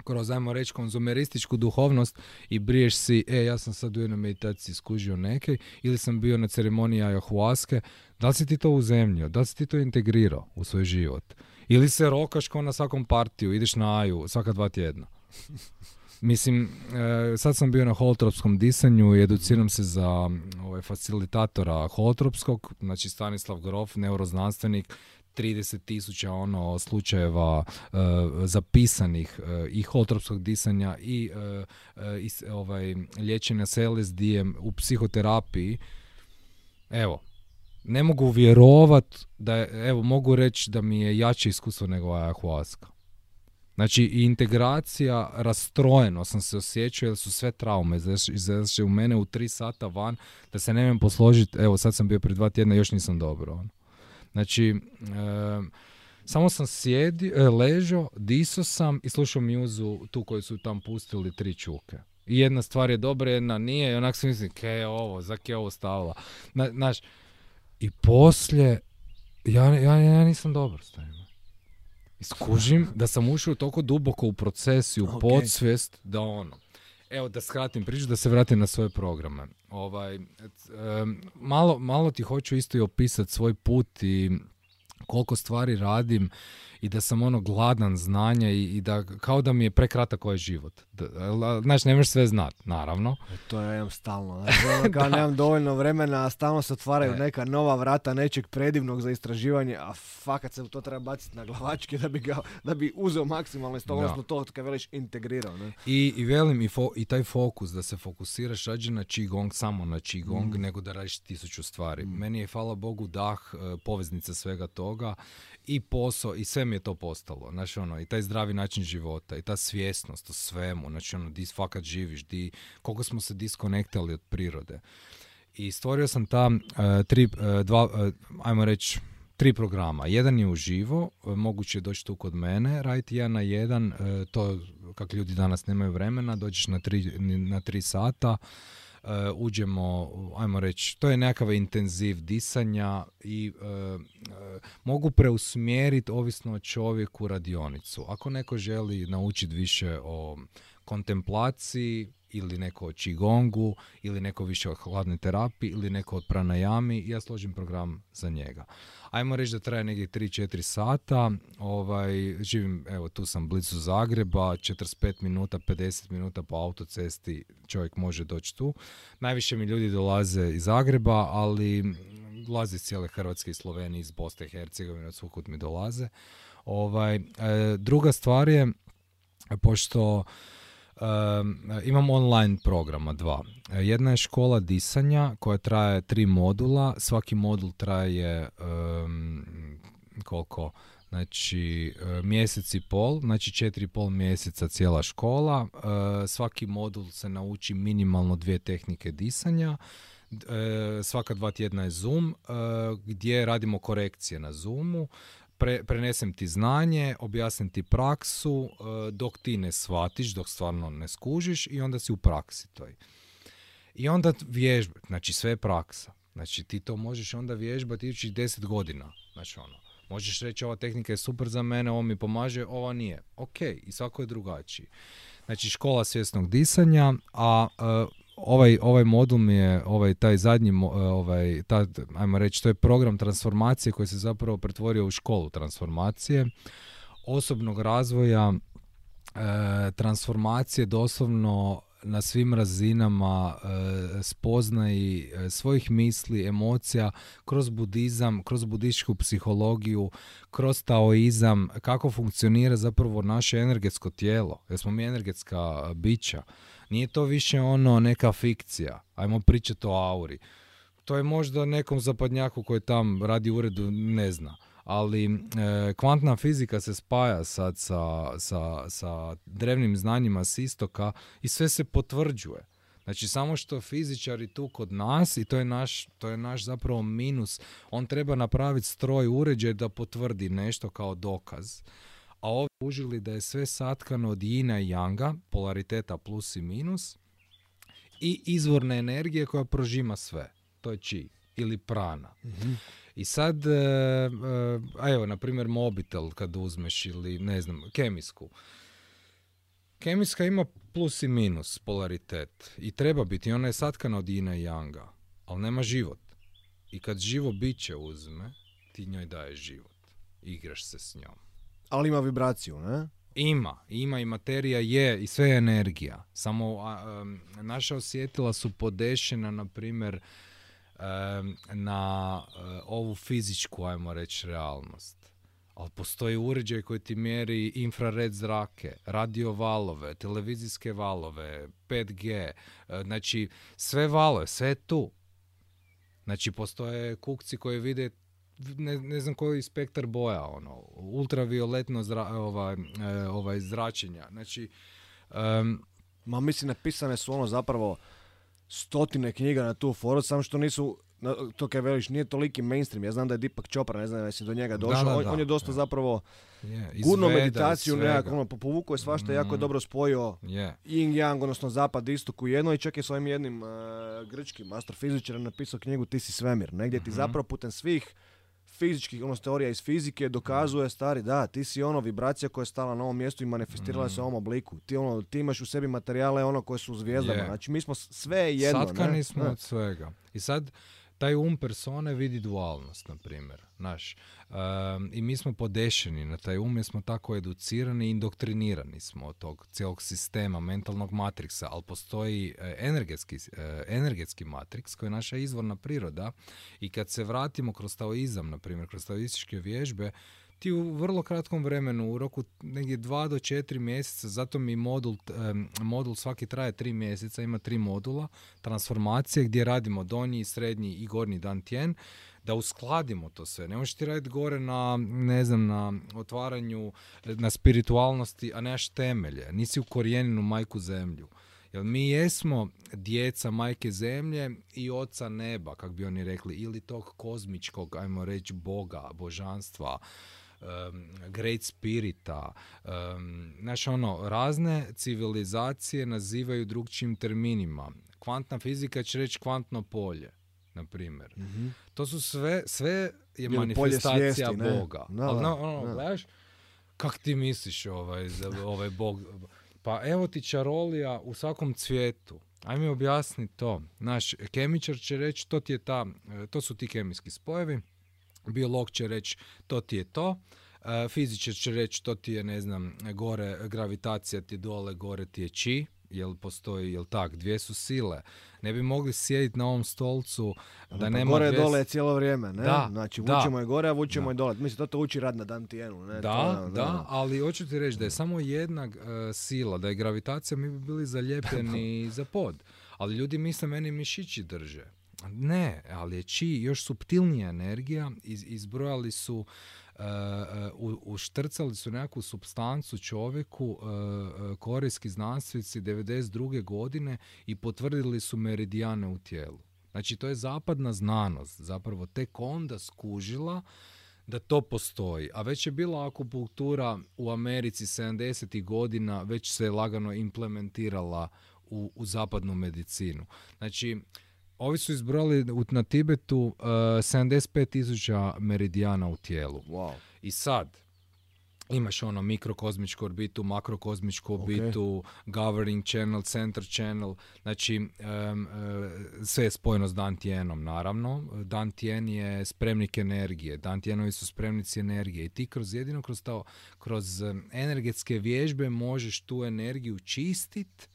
kroz, ajmo reći, konzumerističku duhovnost i briješ si, e, ja sam sad u jednoj meditaciji skužio neke, ili sam bio na ceremoniji ayahuaske, da li si ti to uzemljio, da li si ti to integrirao u svoj život? Ili se rokaš kao na svakom partiju, ideš na aju svaka dva tjedna. Mislim, e, sad sam bio na holotropskom disanju i educiram se za ovaj, facilitatora holotropskog, znači Stanislav Grof, neuroznanstvenik, 30 tisuća ono slučajeva e, zapisanih e, i holotropskog disanja i, e, e, i ovaj, liječenja s LSD-em u psihoterapiji. Evo, ne mogu vjerovat da evo mogu reći da mi je jače iskustvo nego ayahuasca. Znači integracija, rastrojeno sam se osjećao jer su sve traume izaš- izašle u mene u tri sata van da se ne posložiti, evo sad sam bio prije dva tjedna, još nisam dobro. ono. Znači, e, samo sam sjedi, e, ležao, diso sam i slušao mjuzu tu koju su tam pustili tri čuke. I jedna stvar je dobra, jedna nije i onak sam mislim, ke je ovo, zak je ovo stavila. Na, znaš, i poslije, ja, ja, ja nisam dobar s time. I skužim da sam ušao toliko duboko u proces i u Ok. podsvijest da ono. Evo da skratim priču, da se vratim na svoje programe. Ovaj, em, malo, malo ti hoću isto i opisati svoj put i koliko stvari radim i da sam ono gladan znanja i, i da kao da mi je prekratak ovaj život. Da, znaš, ne možeš sve znat, naravno. E, To ja imam stalno. Znači, ono kao nemam dovoljno vremena, a stalno se otvaraju E. neka nova vrata nečeg predivnog za istraživanje, a fakat se to treba baciti na glavačke da bi, ga, da bi uzeo maksimalno iz toga, to kad veliš integrirao. Ne? I, i velim i, fo- i taj fokus da se fokusiraš rađe na Qigong, samo na Qigong, nego da radiš tisuću stvari. Meni je, hvala Bogu, dah, e, poveznica svega toga i posao i sve mi je to postalo. Znači, ono, i taj zdravi način života i ta svjesnost o svemu, znači, ono, di fakat živiš, di, koliko smo se diskonektali od prirode. I stvorio sam ta e, tri, e, dva, e, ajmo reći, tri programa. Jedan je uživo, moguće je doći tu kod mene, raditi jedan na jedan, to kako ljudi danas nemaju vremena, dođeš na tri, na tri sata, uđemo, ajmo reći, to je nekakav intenziv disanja i e, e, mogu preusmjeriti ovisno o čovjeku radionicu. Ako neko želi naučiti više o kontemplaciji ili neko o qigongu ili neko više o hladnoj terapiji ili neko od pranajami ja složim program za njega. Ajmo reći da traje negdje 3-4 sata, ovaj, živim, evo tu sam blizu Zagreba, 45 minuta, 50 minuta po autocesti čovjek može doći tu. Najviše mi ljudi dolaze iz Zagreba, ali dolaze iz cijele Hrvatske i Slovenije, iz Bosne i Hercegovine, od svukud mi dolaze. Ovaj, e, druga stvar je, pošto Um, imam online programa dva. Jedna je škola disanja koja traje tri modula. Svaki modul traje um, koliko? Znači mjesec i pol, znači četiri pol mjeseca cijela škola. Uh, svaki modul se nauči minimalno dvije tehnike disanja. Uh, svaka dva tjedna je Zoom gdje radimo korekcije na Zoomu pre, prenesem ti znanje, objasnim ti praksu, e, dok ti ne shvatiš, dok stvarno ne skužiš i onda si u praksi toj. I onda vježba, znači sve je praksa. Znači ti to možeš onda vježbati idućih deset godina. Znači ono, možeš reći ova tehnika je super za mene, ovo mi pomaže, ova nije. Ok, i svako je drugačiji. Znači škola svjesnog disanja, a e, ovaj, ovaj modul mi je, ovaj, taj zadnji, e, ovaj, ta, ajmo reći, to je program transformacije koji se zapravo pretvorio u školu transformacije, osobnog razvoja, e, transformacije doslovno na svim razinama e, spoznaji e, svojih misli, emocija kroz budizam, kroz budističku psihologiju, kroz taoizam, kako funkcionira zapravo naše energetsko tijelo, jer smo mi energetska bića. Nije to više ono neka fikcija. Ajmo pričati o auri. To je možda nekom zapadnjaku koji tam radi uredu ne zna. Ali e, kvantna fizika se spaja sad sa, sa, sa drevnim znanjima s istoka i sve se potvrđuje. Znači samo što fizičari tu kod nas i to je naš, to je naš zapravo minus, on treba napraviti stroj uređaj da potvrdi nešto kao dokaz a ovdje užili da je sve satkano od jina i janga, polariteta plus i minus, i izvorne energije koja prožima sve. To je či ili prana. Mhm. I sad, e, e, a evo, na primjer, mobitel kad uzmeš ili, ne znam, kemijsku. Kemijska ima plus i minus polaritet i treba biti. Ona je satkana od jina i janga, ali nema život. I kad živo biće uzme, ti njoj daješ život. Igraš se s njom. Ali ima vibraciju, ne? Ima, ima i materija je i sve je energija. Samo naša osjetila su podešena, na primjer, na uh, ovu fizičku, ajmo reći, realnost. Ali postoji uređaj koji ti mjeri infrared zrake, radio valove, televizijske valove, 5G, uh, e, znači sve valove, sve je tu. Znači postoje kukci koji vide ne, ne znam koji spektar boja, ono, ultravioletno zra, ovaj, e, ovaj zračenja. Znači, um, Ma mislim, napisane su ono zapravo stotine knjiga na tu foru, samo što nisu, to kaj veliš, nije toliki mainstream. Ja znam da je Deepak Chopra, ne znam jesi do njega došao. on, on, je dosta zapravo yeah. gurno meditaciju, nekako, ono, povukao je svašta, mm. jako je dobro spojio yeah. yin yang, odnosno zapad istok u jedno i čak je svojim jednim uh, grčkim astrofizičarom napisao knjigu Ti si svemir. Negdje ti mm zapravo putem svih fizičkih, ono teorija iz fizike dokazuje stari, da, ti si ono vibracija koja je stala na ovom mjestu i manifestirala se u ovom obliku. Ti, ono, ti imaš u sebi materijale ono koje su u zvijezdama. Znači mi smo sve jedno. Satkani smo od svega. I sad, taj um persone vidi dualnost, na primjer. Naš. I mi smo podešeni na taj um jer smo tako educirani i indoktrinirani smo od tog cijelog sistema, mentalnog matriksa, ali postoji e, energetski, e, energetski matriks koji je naša izvorna priroda i kad se vratimo kroz taoizam, na primjer, kroz taoističke vježbe, ti u vrlo kratkom vremenu, u roku negdje dva do četiri mjeseca, zato mi modul, modul svaki traje tri mjeseca, ima tri modula, transformacije gdje radimo donji, srednji i gornji dan tjen, da uskladimo to sve. Ne možeš ti raditi gore na, ne znam, na otvaranju, na spiritualnosti, a nemaš temelje. Nisi u korijeninu majku zemlju. Jer mi jesmo djeca majke zemlje i oca neba, kako bi oni rekli, ili tog kozmičkog, ajmo reći, boga, božanstva, um, great spirita. Um, znači ono, razne civilizacije nazivaju drugčijim terminima. Kvantna fizika će reći kvantno polje, na primjer. mm To su sve, sve je manifestacija Boga. No, Ali, no, ono, gledaš, kak ti misliš ovaj, ovaj Bog, Pa evo ti čarolija u svakom cvijetu. Aj mi objasni to. Naš kemičar će reći to ti je ta, e, to su ti kemijski spojevi. Biolog će reći to ti je to. E, Fizičar će reći to ti je, ne znam, gore gravitacija ti je dole, gore ti je či jel postoji, jel tak, dvije su sile. Ne bi mogli sjediti na ovom stolcu da Pa nema gore dvije dole je cijelo vrijeme, ne? Da, znači, da. vučemo je gore, a vučemo Da. je dole. Mislim, to to uči rad na Dantijenu, ne? To Da, je ono, da, ali hoću ti reći da je samo jedna e, sila, da je gravitacija, mi bi bili zalijepljeni za pod. Ali ljudi misle meni mišići drže. Ne, ali je či još subtilnija energija, iz, izbrojali su, e, e, u- uštrcali su nekakvu substancu čovjeku, e, e, korejski znanstvenici 92. godine i potvrdili su meridijane u tijelu. Znači, to je zapadna znanost, zapravo tek onda skužila da to postoji. A već je bila akupunktura u Americi 70. godina, već se lagano implementirala u, u zapadnu medicinu. Znači, ovi su izbrojali u- na Tibetu uh, 75.000 meridijana u tijelu. Wow. I sad, imaš ono mikrokozmičku orbitu, makrokozmičku orbitu, governing channel, center channel, znači em, e, sve je spojeno s Dantijenom naravno. Dantijen je spremnik energije, Dantijenovi su spremnici energije i ti kroz jedino kroz to, kroz energetske vježbe možeš tu energiju čistit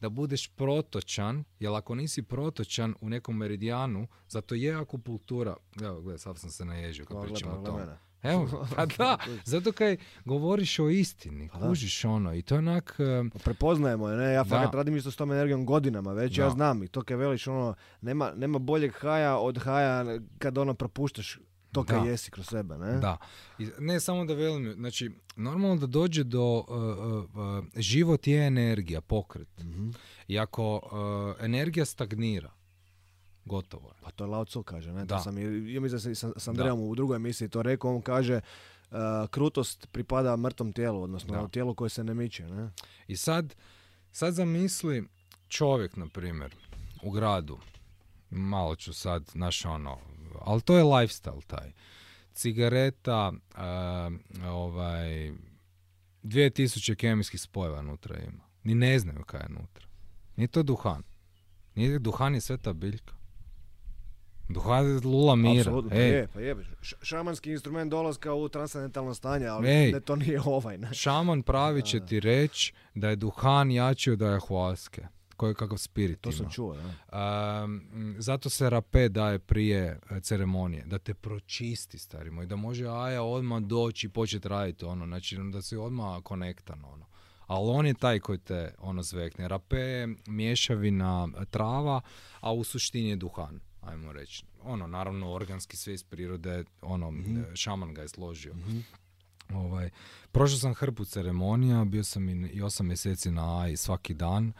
da budeš protočan, jer ako nisi protočan u nekom meridijanu, zato je akupunktura, evo gledaj, sad sam se naježio kad pričam o tome. Evo, pa da, zato kaj govoriš o istini, Pa da. kužiš ono i to je onak, Pa prepoznajemo je, ne? Ja fakat radim isto s tom energijom godinama već, ja znam i to kaj veliš, ono, nema, nema boljeg haja od haja kad ono propuštaš to kaj Da. jesi kroz sebe, ne? da. I ne samo da velim, znači, normalno da dođe do, uh, uh, uh, život je energija, pokret. Mhm. I ako uh, energija stagnira, gotovo je. Pa to Lao Tzu kaže, ne? Da. To sam, ja mislim da sam i sa, s Andrejom u drugoj emisiji to rekao, on kaže uh, krutost pripada mrtvom tijelu, odnosno Da. tijelu koje se ne miče, ne? I sad, sad zamisli čovjek, na primjer, u gradu, malo ću sad, znaš ono, ali to je lifestyle taj. Cigareta, uh, ovaj, 2000 kemijskih spojeva unutra ima. Ni ne znaju kaj je unutra. Nije to duhan. Nije duhan je sveta biljka. Duhan je lula mira. Apsolutno, pa Ej, je, pa je. Šamanski instrument dolaska u transcendentalno stanje, ali Ej. ne, to nije ovaj, ne? Šaman pravi će ti reći da je duhan jači od ayahuaske. Koji kakav spirit To ima. sam čuo, da. Um, zato se rape daje prije e, ceremonije, da te pročisti stari moj, da može Aja odmah doći i početi raditi ono, znači da si odmah konektan ono. Ali on je taj koji te ono zvekne. Rape je mješavina e, trava, a u suštini je duhan, ajmo reći. Ono, naravno, organski sve iz prirode, ono, e, šaman ga je složio. Ovaj, prošao sam hrpu ceremonija, bio sam i, i osam mjeseci na AI svaki dan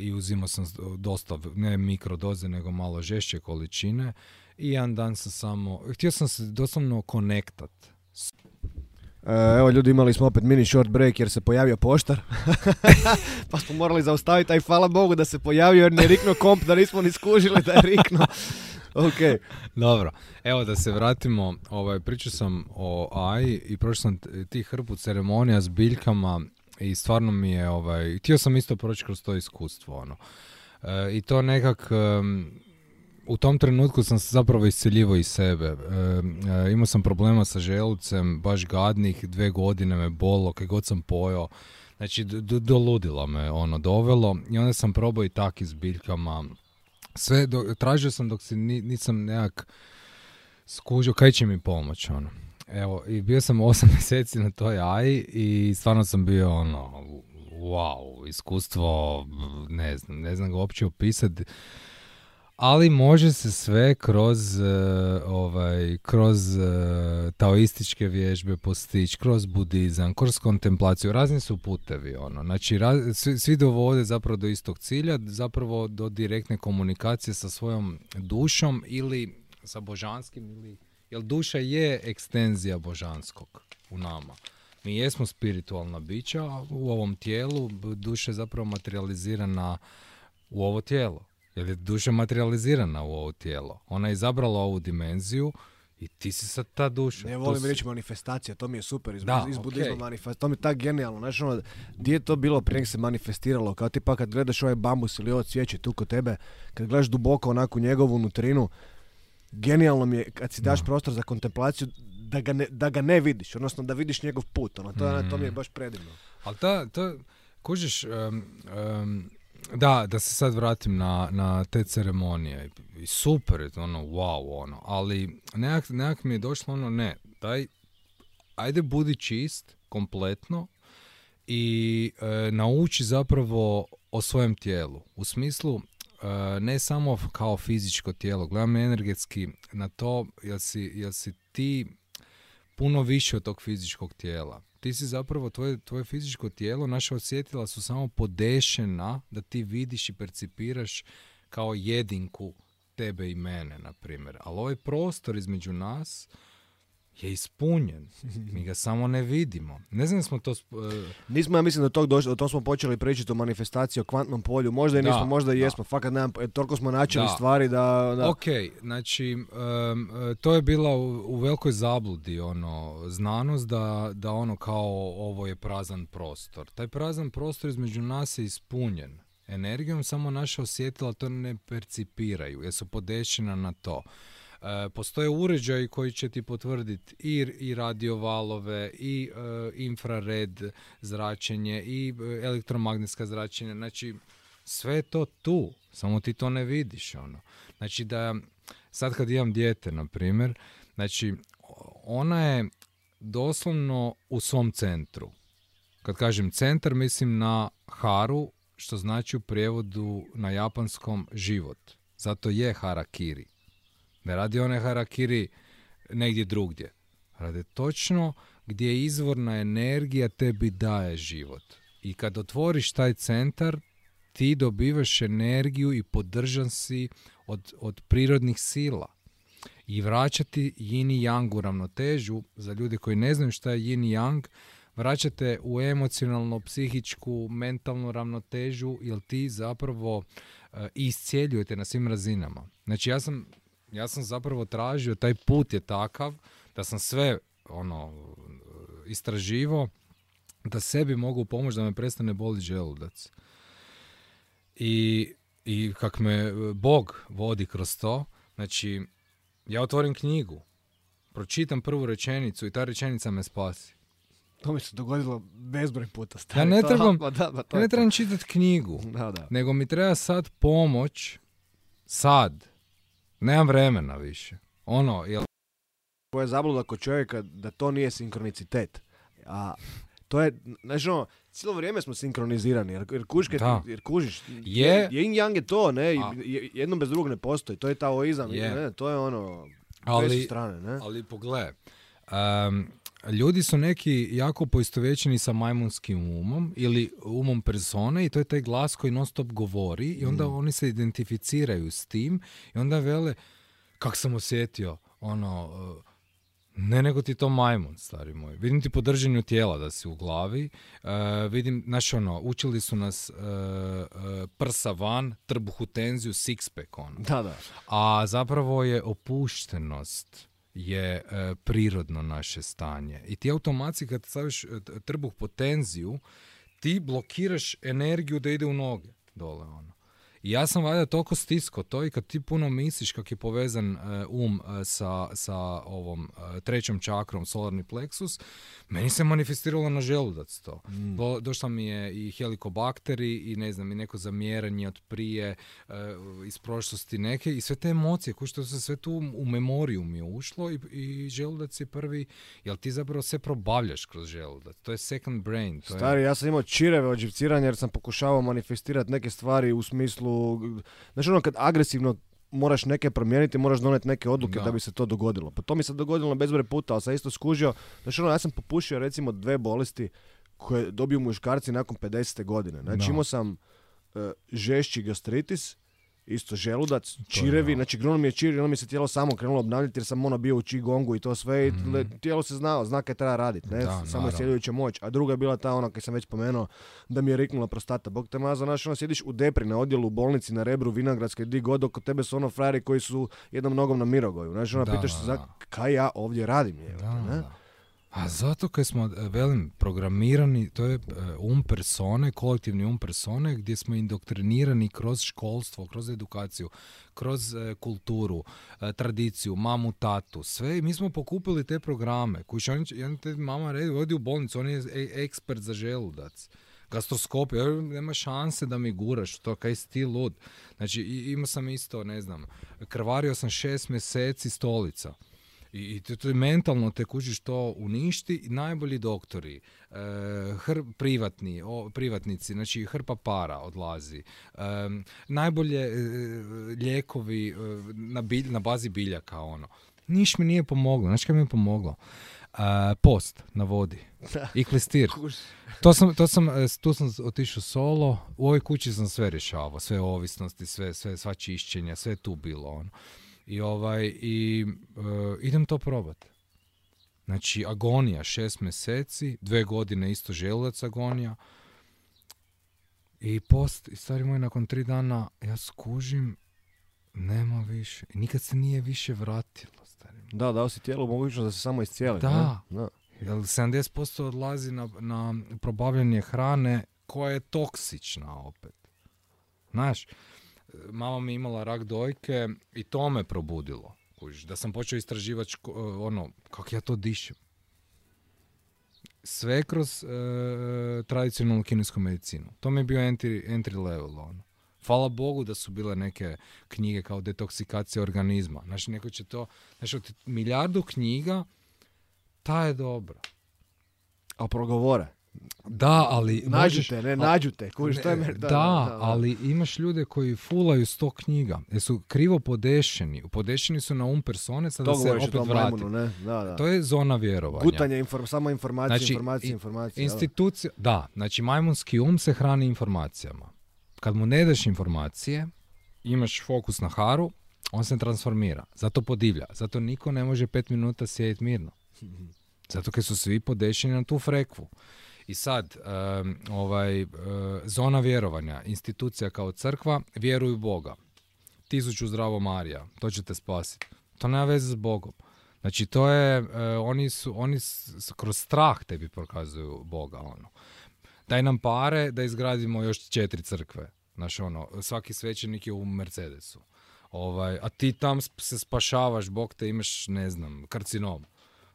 i uzimao sam dosta, ne mikrodoze, nego malo žešće količine i jedan dan sam samo, htio sam se doslovno konektat. E, Evo ljudi, imali smo opet mini short break jer se pojavio poštar. pa smo morali zaustaviti, a i hvala Bogu da se pojavio jer ne je riknuo komp, da nismo ni skužili da je riknuo. ok, Dobro, evo da se vratimo, ovaj, pričao sam o AI i prošao sam t- tih hrpu ceremonija s biljkama i stvarno mi je, ovaj, htio sam isto proći kroz to iskustvo, ono. E, I to nekak, em, u tom trenutku sam se zapravo isceljivo iz sebe. E, imao sam problema sa želucem, baš gadnih, dve godine me bolo, kaj god sam pojao. Znači, do ludila me ono dovelo i onda sam probao i tak s biljkama. Sve, do, tražio sam dok se ni, nisam nekak skužio kaj će mi pomoć, ono. Evo, i bio sam osam mjeseci na toj AI i stvarno sam bio ono, wow, iskustvo, ne znam, ne znam ga uopće opisati. Ali može se sve kroz, e, ovaj, kroz e, taoističke vježbe postići, kroz budizam, kroz kontemplaciju, razni su putevi, ono. Znači, raz- svi, svi dovode zapravo do istog cilja, zapravo do direktne komunikacije sa svojom dušom ili sa božanskim ili, jer duša je ekstenzija božanskog u nama. Mi jesmo spiritualna bića, u ovom tijelu duša je zapravo materializirana u ovo tijelo. Jer je duša materializirana u ovo tijelo. Ona je izabrala ovu dimenziju I ti si sad ta duša. Ne volim reći manifestacija, to mi je super iz, Da, iz manifest- to mi je tak genijalno, znaš ono, gdje je to bilo prije se manifestiralo, kao tipa kad gledaš ovaj bambus ili ovo cvijeće tu kod tebe, kad gledaš duboko onako njegovu nutrinu, genijalno mi je kad si daš Da. prostor za kontemplaciju da ga, ne, da ga ne vidiš, odnosno da vidiš njegov put, ono, to, je- to mi je Mm. baš predivno. Ali ta, ta, kužiš, em, em, da, da se sad vratim na, na te ceremonije. I super je to, ono, wow, ono. Ali nekak, nekak mi je došlo ono, ne, daj, ajde budi čist, kompletno, i e, nauči zapravo o svojem tijelu. U smislu, ne samo kao fizičko tijelo, gledam energetski na to, jel si, jel si ti puno više od tog fizičkog tijela. Ti si zapravo, tvoje, tvoje fizičko tijelo, naša osjetila su samo podešena da ti vidiš i percipiraš kao jedinku tebe i mene, na primjer. Ali ovaj prostor između nas je ispunjen. Mi ga samo ne vidimo. Ne znam smo to... sp- e, Nismo, ja mislim da tog došli, o tom smo počeli pričati o manifestaciji, o kvantnom polju, možda i Da, nismo, možda i da. jesmo, fakat nemam, e, toliko smo načeli Da. stvari da... da Ok, znači e, to je bila u, u velikoj zabludi ono znanost da, da ono kao ovo je prazan prostor. Taj prazan prostor između nas je ispunjen energijom, samo naša osjetila to ne percipiraju, jer su podešena na to. E, postoje uređaji koji će ti potvrditi i, i radiovalove i e, infrared zračenje i e, elektromagnetska zračenja, znači sve je to tu, samo ti to ne vidiš ono. Znači da sad kad imam dijete na primjer, znači ona je doslovno u svom centru. Kad kažem centar mislim na haru, što znači u prijevodu na japanskom život. Zato je harakiri. Ne radi one harakiri negdje drugdje. Rade točno gdje je izvorna energija tebi daje život. I kad otvoriš taj centar, ti dobivaš energiju i podržan si od, od prirodnih sila. I vraćati yin i yang u ravnotežu, za ljude koji ne znaju šta je yin i yang, vraćate u emocionalno, psihičku, mentalnu ravnotežu, jer ti zapravo e, iscijeljujete na svim razinama. Znači ja sam, ja sam zapravo tražio, taj put je takav da sam sve ono istraživo da sebi mogu pomoći da me prestane boli želudac. I, i kak me Bog vodi kroz to, znači ja otvorim knjigu, pročitam prvu rečenicu i ta rečenica me spasi. To mi se dogodilo bezbroj puta. stari, Ja ne to- trebam- ma da, ma to Ja ne trebam čitati knjigu, Da, da. nego mi treba sad pomoć, sad. Nemam vremena više. Ono, jel Koja je zabluda kod čovjeka da to nije sinkronicitet. A to je, znaš ono, cijelo vrijeme smo sinkronizirani, jer, jer, Da. jer kužiš, Je. yin yang je to, ne, A- je- jedno bez drugog ne postoji, to je taoizam, Je. ne, to je ono, Ali- strane, ne. Ali pogle, em, ljudi su neki jako poistovjećeni sa majmunskim umom ili umom persone i to je taj glas koji non stop govori i onda oni se identificiraju s tim i onda vele, kak sam osjetio, ono, e, ne nego ti to majmun, stari moj. Vidim ti po držanju tijela da si u glavi. e, vidim, znaš ono, učili su nas e, e, prsa van, trbuh u tenziju, six pack, ono. Da, da. A zapravo je opuštenost je e, prirodno naše stanje. I ti automatski kad staviš e, trbuh po tenziju, ti blokiraš energiju da ide u noge dole ono. Ja sam valjda toliko stisko to i kad ti puno misliš kak je povezan e, um e, sa, sa ovom e, trećom čakrom, solarni plexus, meni se manifestiralo na želudac to. Do, došla mi je i helikobakteri i ne znam, i neko zamjeranje od prije iz prošlosti neke i sve te emocije koje što se sve tu u memoriju mi je ušlo i, i želudac je prvi, jer ti zapravo sve probavljaš kroz želudac. To je second brain. To je, Stari, ja sam imao čireve od jer sam pokušavao manifestirati neke stvari u smislu, znaš ono kad agresivno moraš neke promijeniti, moraš donijeti neke odluke da. Da. bi se to dogodilo. Pa to mi se dogodilo bezbroj puta, ali sam isto skužio, znaš ono, ja sam popušio recimo dve bolesti koje dobiju muškarci nakon 50. godine. Znači imao sam e, žešći gastritis isto želudac, čirevi, ono. znači krenulo mi je čir, onda mi se tijelo samo krenulo obnavljati jer sam ono bio u qigongu i to sve i Mhm. tijelo se znao, zna kaj treba raditi, ne, Da, samo je moć, a druga je bila ta ona kaj sam već spomenuo, da mi je riknula prostata, bog te mazo, znaš, ono sjediš u depri na odjelu u bolnici na Rebru, Vinogradskoj, di god, oko tebe su ono frajeri koji su jednom nogom na Mirogoju, znaš, ono pitaš se, kaj ja ovdje radim, je, ne? da. A zato kad smo, e, velim, programirani, to je e, um persone, kolektivni um persone, gdje smo indoktrinirani kroz školstvo, kroz edukaciju, kroz e, kulturu, tradiciju, mamu, tatu, sve i mi smo pokupili te programe. Koji će, jedan te mama redi, odi u bolnicu, on je ekspert za želudac. Gastroskopija, ja, nema šanse da mi guraš to, kaj si ti lud. Znači, imao sam isto, ne znam, krvario sam šest mjeseci stolica. I, i to, to je mentalno te kužiš to uništi najbolji doktori, e, hr, privatni, o, privatnici, znači hrpa para odlazi, Em, najbolje e, lijekovi e, na, bilj, na bazi biljaka, ono. Niš mi nije pomoglo, znači kaj mi je pomoglo? E, post na vodi i klistir. To sam, to sam, e, tu sam otišao solo, u ovoj kući sam sve rješavao, sve ovisnosti, sve, sve, sva čišćenja, sve je tu bilo ono. I ovaj, i e, idem to probat. Znači, agonija, šest mjeseci, dve godine isto želudac agonija. I post, i stari moj, nakon tri dana ja skužim, nema više. I nikad se nije više vratilo, stari moj. Da, dao si tijelu mogućnost da se samo iscijeli. Da. ne? da. Jer 70% odlazi na, na probavljanje hrane koja je toksična opet. Znaš, mama mi imala rak dojke i to me probudilo. Kužiš, da sam počeo istraživati ško- ono, kako ja to dišem. Sve kroz e, tradicionalnu kinesku medicinu. To mi je bio entry, entry level. Ono. Hvala Bogu da su bile neke knjige kao detoksikacija organizma. Znači, neko će to... Znači, od milijardu knjiga ta je dobra. A progovore. Da, ali Nađu možeš... te, ne, a- nađu te. Kužiš, to je ne, meni- da, ali imaš ljude koji fulaju sto knjiga, jer su krivo podešeni. Podešeni su na um persone, sada se opet vrati. ne? Da, da. To je zona vjerovanja. Gutanje, inform, samo informacije, Znači, informacije, informacije. da. Institucija, da, znači majmunski um se hrani informacijama. Kad mu ne daš informacije, imaš fokus na haru, on se transformira. Zato podivlja. Zato niko ne može pet minuta sjediti mirno. Zato kad su svi podešeni na tu frekvu. I sad, ovaj, e, zona vjerovanja, institucija kao crkva, vjeruju Boga. Tisuću zdravo Marija, to će te spasiti. To nema veze s Bogom. Znači, to je, e, oni su, oni s- s- kroz strah tebi prokazuju Boga, ono. Daj nam pare da izgradimo još četiri crkve. Znaš, ono, svaki svećenik je u Mercedesu. Ovaj, a ti tam se spašavaš, Bog te imaš, ne znam, karcinom.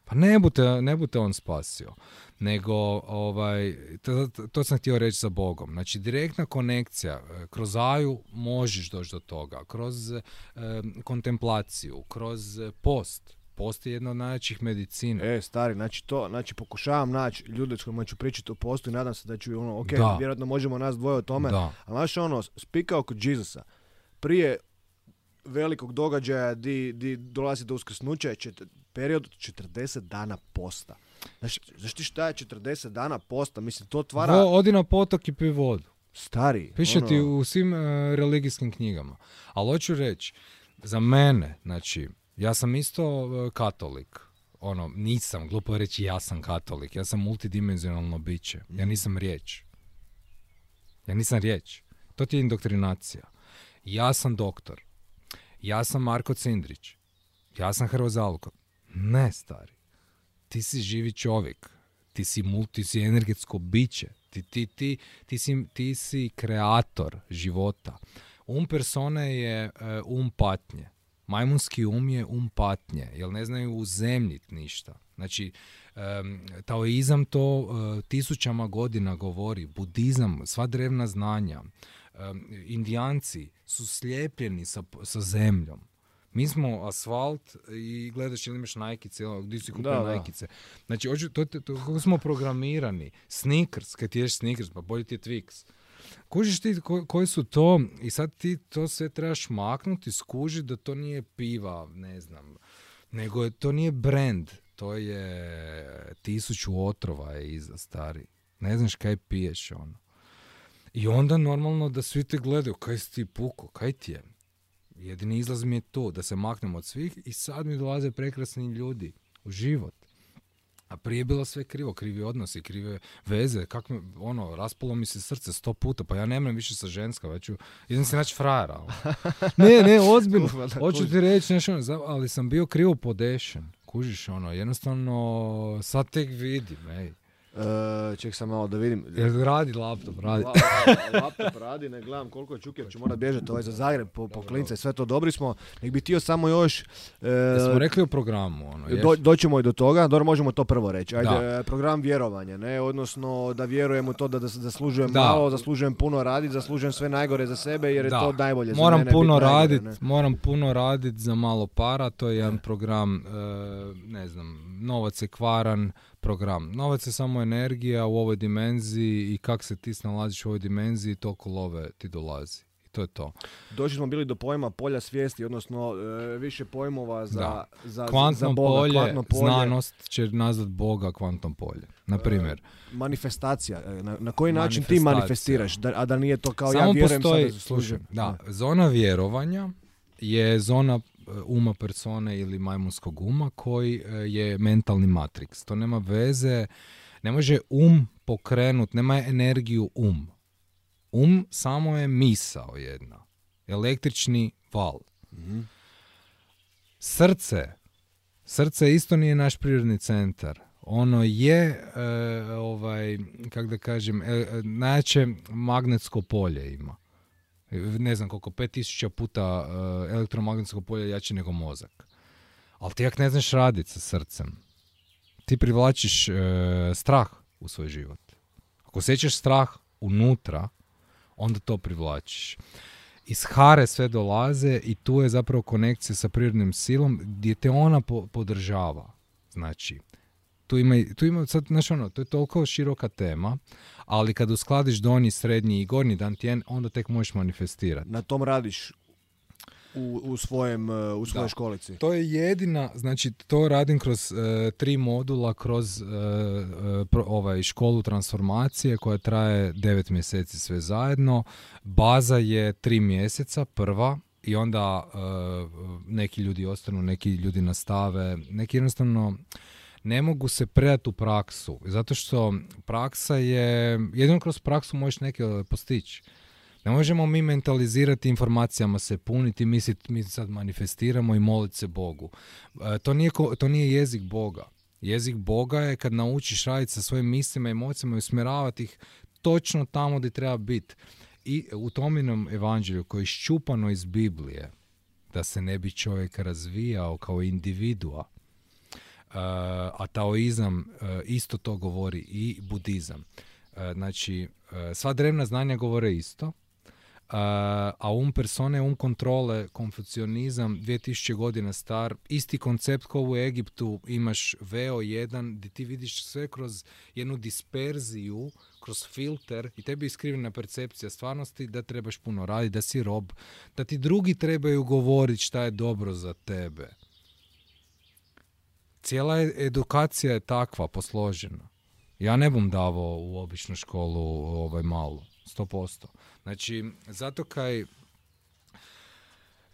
Pa ne bu te, ne bu te on spasio. Nego, ovaj, to, to sam htio reći sa Bogom. Znači, direktna konekcija, e, kroz aju možeš doći do toga, kroz e, kontemplaciju, kroz post. Post je jedna od najjačih medicina. E, stari, znači to, znači pokušavam naći ljude s kojima ću pričati o postu i nadam se da ću, ono, ok, Da. vjerojatno možemo nas dvoje o tome, Da. ali znaš ono, spikao kod Jezusa, prije velikog događaja di, di dolazi do uskrsnuća period od 40 dana posta. Znaš, znaš ti šta je 40 dana posta? Mislim, to otvara Vo- odi na potok i pij vodu. stari. Piše ti ono, u svim e, religijskim knjigama. Ali hoću reći, za mene, znači, ja sam isto e, katolik. Ono, nisam, glupo je reći ja sam katolik. Ja sam multidimenzionalno biće. Ja nisam riječ. Ja nisam riječ. To ti je indoktrinacija. Ja sam doktor. Ja sam Marko Cindrić. Ja sam Hrvo Zalko. Ne, stari. Ti si živi čovjek. Ti si multi, ti si energetsko biće. Ti, ti, ti, ti, si, ti si kreator života. Um persone je e, um patnje. Majmunski um je um patnje, jer ne znaju uzemljit ništa. Znači, taoizam to e, tisućama godina govori, budizam, sva drevna znanja, indijanci su slijepljeni sa, sa zemljom. Mi smo asfalt i gledaš ili imaš najkice, gdje si kupio najkice. Znači, hoću, to, to, to, kako smo programirani. Sneakers, kad ti ješ Sneakers, pa bolje ti je Twix. Kužiš ti ko- koji su to i sad ti to sve trebaš maknuti, skuži da to nije piva, ne znam, nego je, to nije brand, to je tisuću otrova je iza stari. Ne znaš kaj piješ ono. I onda normalno da svi te gledaju, kaj si ti puko, kaj ti je? Jedini izlaz mi je to, da se maknem od svih i sad mi dolaze prekrasni ljudi u život. A prije je bilo sve krivo, krivi odnosi, krive veze, kako mi, ono, raspalo mi se srce sto puta, pa ja nemam više sa ženska, već ću, idem se naći frajera. ono. ne, ne, ozbiljno, hoću ti reći nešto, ali sam bio krivo podešen, kužiš, ono, jednostavno, sad tek vidim, ej. E, ček sam malo da vidim. Jel radi laptop, radi. La- la- laptop radi, ne gledam koliko je čuker, ću morat bježati ovaj za Zagreb po, po klince, sve to dobri smo. Nek bi htio samo još... e, Jesmo rekli o programu, ono, Do, doćemo i do toga, dobro možemo to prvo reći. Ajde, Da. e, program vjerovanja, ne, odnosno da vjerujem u to da, zaslužujem Da. malo, zaslužujem puno raditi, zaslužujem sve najgore za sebe jer je Da. to najbolje za moram mene puno najgore, radit, ne. moram puno radit za malo para, to je jedan program, e, ne znam, novac je kvaran program. Novac je samo energija u ovoj dimenziji i kak se ti snalaziš u ovoj dimenziji, toliko love ti dolazi. I to je to. Došli smo bili do pojma polja svijesti, odnosno e, više pojmova za, Da. za, za Boga, polje, kvantno polje, znanost će nazvat Boga kvantnom polje. Na primjer, manifestacija. e, Na, na koji način ti Manifestacija. manifestiraš, da, a da nije to kao ja samo vjerujem postoji, sada slušaj, da, zona vjerovanja je zona e, uma persone ili majmunskog uma koji e, je mentalni matrix. To nema veze, ne može um pokrenut, nema energiju um. Um samo je misao jedna. Električni val. Mhm. Srce. Srce isto nije naš prirodni centar. Ono je, e, ovaj, kako da kažem, e, e, najjače magnetsko polje ima. Ne znam koliko, 5000 puta e, elektromagnetsko polje jače nego mozak. Ali ti jak ne znaš raditi sa srcem, ti privlačiš e, strah u svoj život. Ako osjećaš strah unutra, onda to privlačiš. Iz hare sve dolaze i tu je zapravo konekcija sa prirodnim silom gdje te ona po- podržava. Znači, tu ima, tu ima sad, znaš ono, to je toliko široka tema, ali kad uskladiš donji, srednji i gornji dantijen, onda tek možeš manifestirati. Na tom radiš u, u, svojem, e, u svojoj Da. školici. To je jedina, znači to radim kroz e, tri modula, kroz e, e, pro- ovaj, školu transformacije koja traje devet mjeseci sve zajedno. Baza je tri mjeseca, prva, i onda e, neki ljudi ostanu, neki ljudi nastave, neki jednostavno ne mogu se predati u praksu, zato što praksa je, jedino kroz praksu možeš neke postići. Ne možemo mi mentalizirati informacijama se puniti, misliti mi sad manifestiramo i moliti se Bogu. E, to, nije, to nije jezik Boga. Jezik Boga je kad naučiš raditi sa svojim mislima, emocijama i usmjeravati ih točno tamo gdje treba biti. I u Tominom evanđelju koji je iščupano iz Biblije, da se ne bi čovjek razvijao kao individua, a taoizam uh, isto to govori i budizam. Uh, znači, sva drevna znanja govore isto, a um persone, um kontrole, konfucionizam, 2000 godina star, isti koncept kao u Egiptu, imaš VO1, gdje ti vidiš sve kroz jednu disperziju, kroz filter i tebi je iskrivena percepcija stvarnosti da trebaš puno raditi, da si rob, da ti drugi trebaju govoriti šta je dobro za tebe cijela je- edukacija je takva, posložena. Ja ne bom davao u običnu školu ovaj malu, 100%. Znači, zato kaj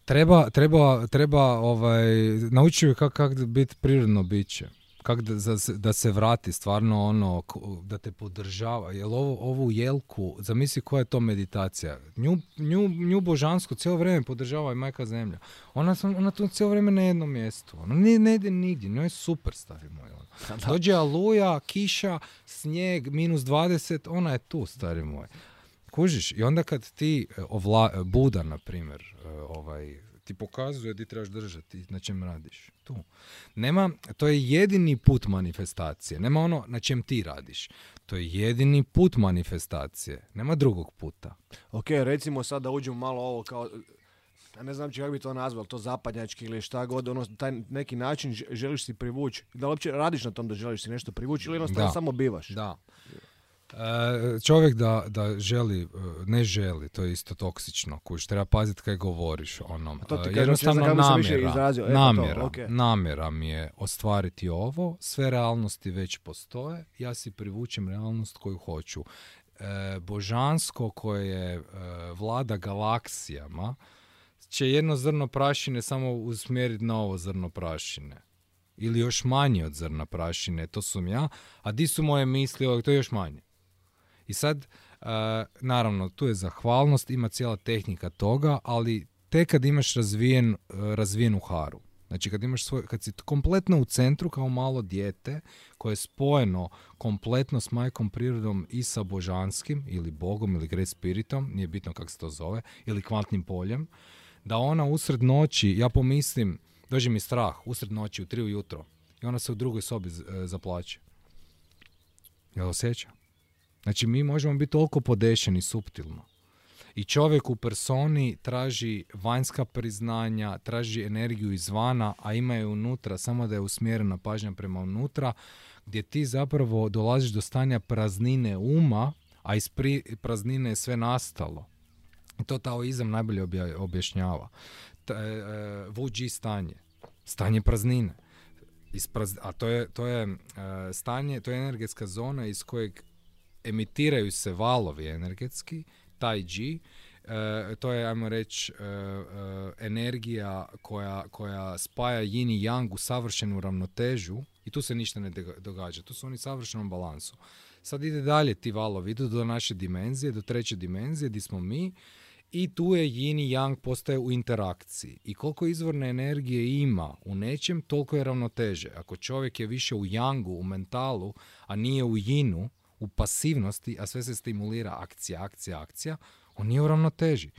treba, treba, treba ovaj, naučiti kako kak biti prirodno biće. Kak da, se- da se vrati stvarno ono, da te podržava. Jer ovo, ovu jelku, zamisli koja je to meditacija. Nju, nju, nju božansku cijelo vrijeme podržava i majka zemlja. Ona, ona tu cijelo vrijeme na jednom mjestu. Ona ne, ne ide nigdje, njoj je super, stari moj. ono. Dođe aluja, kiša, snijeg, minus 20, ona je tu, stari moj. Kužiš, i onda kad ti e, ovla, Buda, na primjer, e, ovaj, ti pokazuje di trebaš držati, na čem radiš. Tu. Nema, to je jedini put manifestacije. Nema ono na čem ti radiš. To je jedini put manifestacije. Nema drugog puta. Ok, recimo sad da uđemo malo ovo kao, ja ne znam kako bi to nazvao, to zapadnjački ili šta god, ono, taj neki način želiš si privući, da li uopće radiš na tom da želiš si nešto privući ili jednostavno Da. samo bivaš? Da. E, čovjek da, da želi, e, ne želi, to je isto toksično, kuš, treba paziti kaj govoriš, ono, to ti e, kažem, kako više namjera, izrazio, eto to, namjera, ok. namjera mi je ostvariti ovo, sve realnosti već postoje, ja si privučem realnost koju hoću. E, božansko koje vlada galaksijama, će jedno zrno prašine samo usmjeriti na ovo zrno prašine. Ili još manje od zrna prašine, to sam ja. A di su moje misli, to je još manje. I sad, naravno, tu je zahvalnost, ima cijela tehnika toga, ali tek kad imaš razvijen, razvijenu haru. Znači kad imaš svoj, kad si kompletno u centru kao malo dijete koje je spojeno kompletno s majkom prirodom i sa božanskim ili bogom ili great spiritom, nije bitno kako se to zove, ili kvantnim poljem, da ona usred noći, ja pomislim, dođe mi strah, usred noći u tri ujutro i ona se u drugoj sobi e, zaplaće. Jel osjeća? Znači mi možemo biti toliko podešeni suptilno i čovjek u personi traži vanjska priznanja, traži energiju izvana, a ima je unutra, samo da je usmjerena pažnja prema unutra, gdje ti zapravo dolaziš do stanja praznine uma, a iz praznine je sve nastalo. I to taoizam najbolje objašnjava. E, e, vuđi stanje. Stanje praznine. a to je, to je e, stanje, to je energetska zona iz kojeg emitiraju se valovi energetski taj G, e, to je, ajmo reći, e, e, energija koja, koja spaja yin i yang u savršenu ravnotežu i tu se ništa ne događa. Tu su oni u savršenom balansu. Sad ide dalje ti valovi, idu do naše dimenzije, do treće dimenzije gdje smo mi i tu je yin i yang postaje u interakciji. I koliko izvorne energije ima u nečem, toliko je ravnoteže. Ako čovjek je više u yangu, u mentalu, a nije u yinu, u pasivnosti, a sve se stimulira akcija, akcija, akcija, on nije u ravnoteži.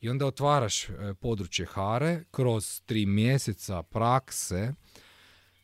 I onda otvaraš e, područje hare kroz tri mjeseca prakse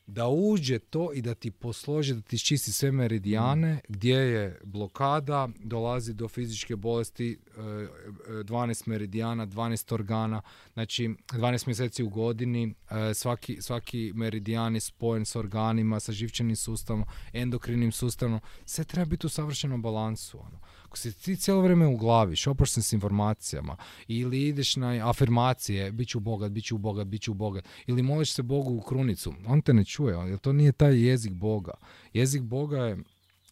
da uđe to i da ti posloži, da ti čisti sve meridijane, mm. gdje je blokada, dolazi do fizičke bolesti, 12 e, meridijana, 12 organa, znači 12 mjeseci u godini, e, svaki, svaki meridijan je spojen s organima, sa živčanim sustavom, endokrinim sustavom, sve treba biti u savršenom balansu. Ono. Ako si ti cijelo vrijeme u glavi, šopaš se s informacijama, ili ideš na afirmacije, bit ću bogat, bit ću bogat, bit ću bogat, ili moliš se Bogu u krunicu, on te ne čuje, jer to nije taj jezik Boga. Jezik Boga je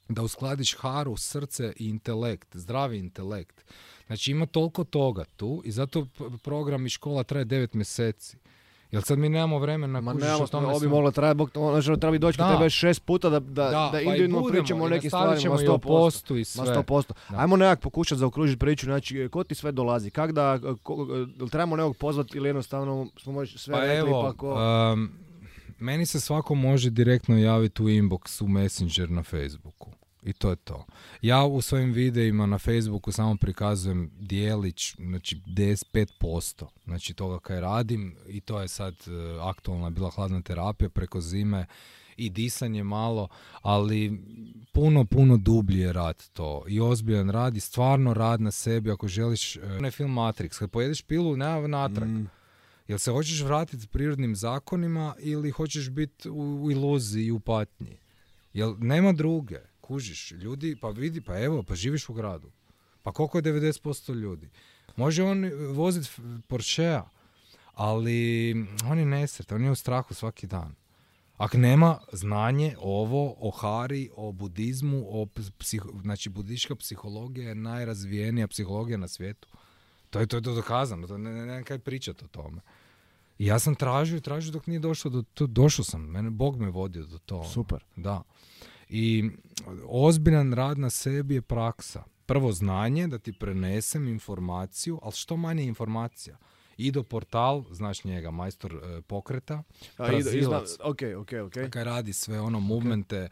da uskladiš haru, srce i intelekt, zdravi intelekt. Znači ima toliko toga tu i zato program i škola traje devet mjeseci. Jel sad mi nemamo vremena Ma nemamo, ovo bi moglo trajati, bog, ono treba bi doći kod tebe šest puta da, da, da, da pa individualno pričamo o nekim stvarima, sto posto i sve. Ma posto. Ajmo nekak pokušati zaokružiti priču, znači, ko ti sve dolazi, kak da, ko, trebamo nekog pozvati ili jednostavno smo možeš sve pa rekli, evo, pa ko... Um, meni se svako može direktno javiti u inbox, u Messenger na Facebooku. I to je to. Ja u svojim videima na Facebooku samo prikazujem dijelić, znači 95% znači toga kaj radim i to je sad uh, aktualna bila hladna terapija preko zime i disanje malo, ali puno, puno dublji je rad to i ozbiljan rad i stvarno rad na sebi ako želiš, ne film Matrix, kad pojedeš pilu, nema natrag. Mm. Jel se hoćeš vratiti prirodnim zakonima ili hoćeš biti u, u iluziji i u patnji? Jel nema druge kužiš, ljudi, pa vidi, pa evo, pa živiš u gradu. Pa koliko je 90% ljudi? Može on voziti Porschea, ali on je nesret, on je u strahu svaki dan. Ako nema znanje ovo o Hari, o budizmu, o psiho, znači budistička psihologija je najrazvijenija psihologija na svijetu. To je to, je to dokazano, to ne, ne, ne kaj pričati o tome. I ja sam tražio i tražio dok nije došlo do to, došao sam, mene Bog me vodio do toga. Super. Da. I ozbiljan rad na sebi je praksa. Prvo znanje, da ti prenesem informaciju, ali što manje informacija. Ido portal, znaš njega, majstor e, pokreta, A, Ido, ok, ok, ok. Kaj radi sve ono, movemente, e,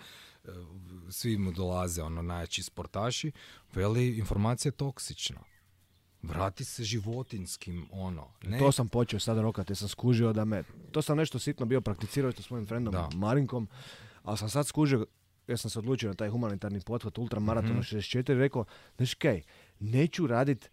svi mu dolaze, ono, najjači sportaši, veli, informacija je toksična. Vrati se životinskim, ono. Ne. To sam počeo sada rokati, sam skužio da me... To sam nešto sitno bio prakticirao sa svojim frendom Marinkom, ali sam sad skužio ja sam se odlučio na taj humanitarni pothvat ultramaraton mm-hmm. 64 rekao, znaš kaj, neću radit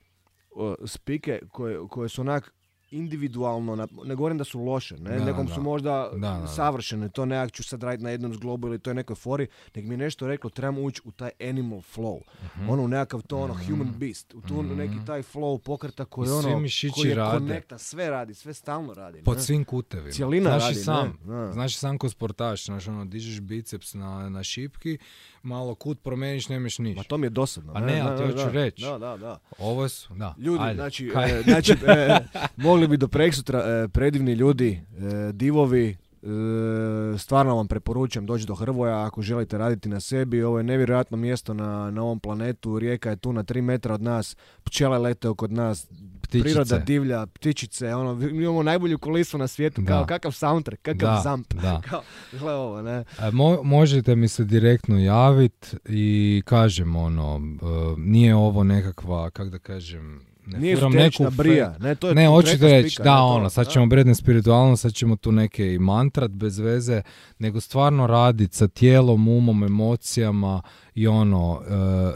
uh, spike koje, koje su onak individualno, ne govorim da su loše, ne? Da, nekom su možda savršene, to nekak ću sad raditi na jednom zglobu ili to je nekoj fori, nek mi je nešto reklo, trebamo ući u taj animal flow, uh ono nekakav to ono mhm. human beast, u tu neki mhm. taj flow pokreta koji ono, koji je konekta, sve radi, sve stalno radi. Pod svim kutevima. Cijelina znaš radi, sam, ne? Znaš sam ko sportaš, znaš ono, dižeš biceps na, na šipki, malo kut promeniš, nemaš niš. Ma to mi je dosadno. A ne, ali ti hoću reći. Da, da, da. Ovo su, da. Ljudi, Ajde. znači, e, znači e, mogli bili bi do preksutra e, predivni ljudi, e, divovi, E, stvarno vam preporučujem doći do Hrvoja ako želite raditi na sebi. Ovo je nevjerojatno mjesto na, na ovom planetu. Rijeka je tu na 3 metra od nas. Pčele lete kod nas. Ptičice. Priroda divlja, ptičice. Ono, imamo najbolju kulisu na svijetu. Kao kakav soundtrack, kakav zamp. Da. Kao, gle ovo, ne. E, možete mi se direktno javiti i kažem ono, e, nije ovo nekakva, kak da kažem, ne Nije neku brija. Ne, to je ne hoćete reći, da, ono, sad ćemo bredne spiritualno, sad ćemo tu neke i mantrat bez veze, nego stvarno raditi sa tijelom, umom, emocijama i ono, uh,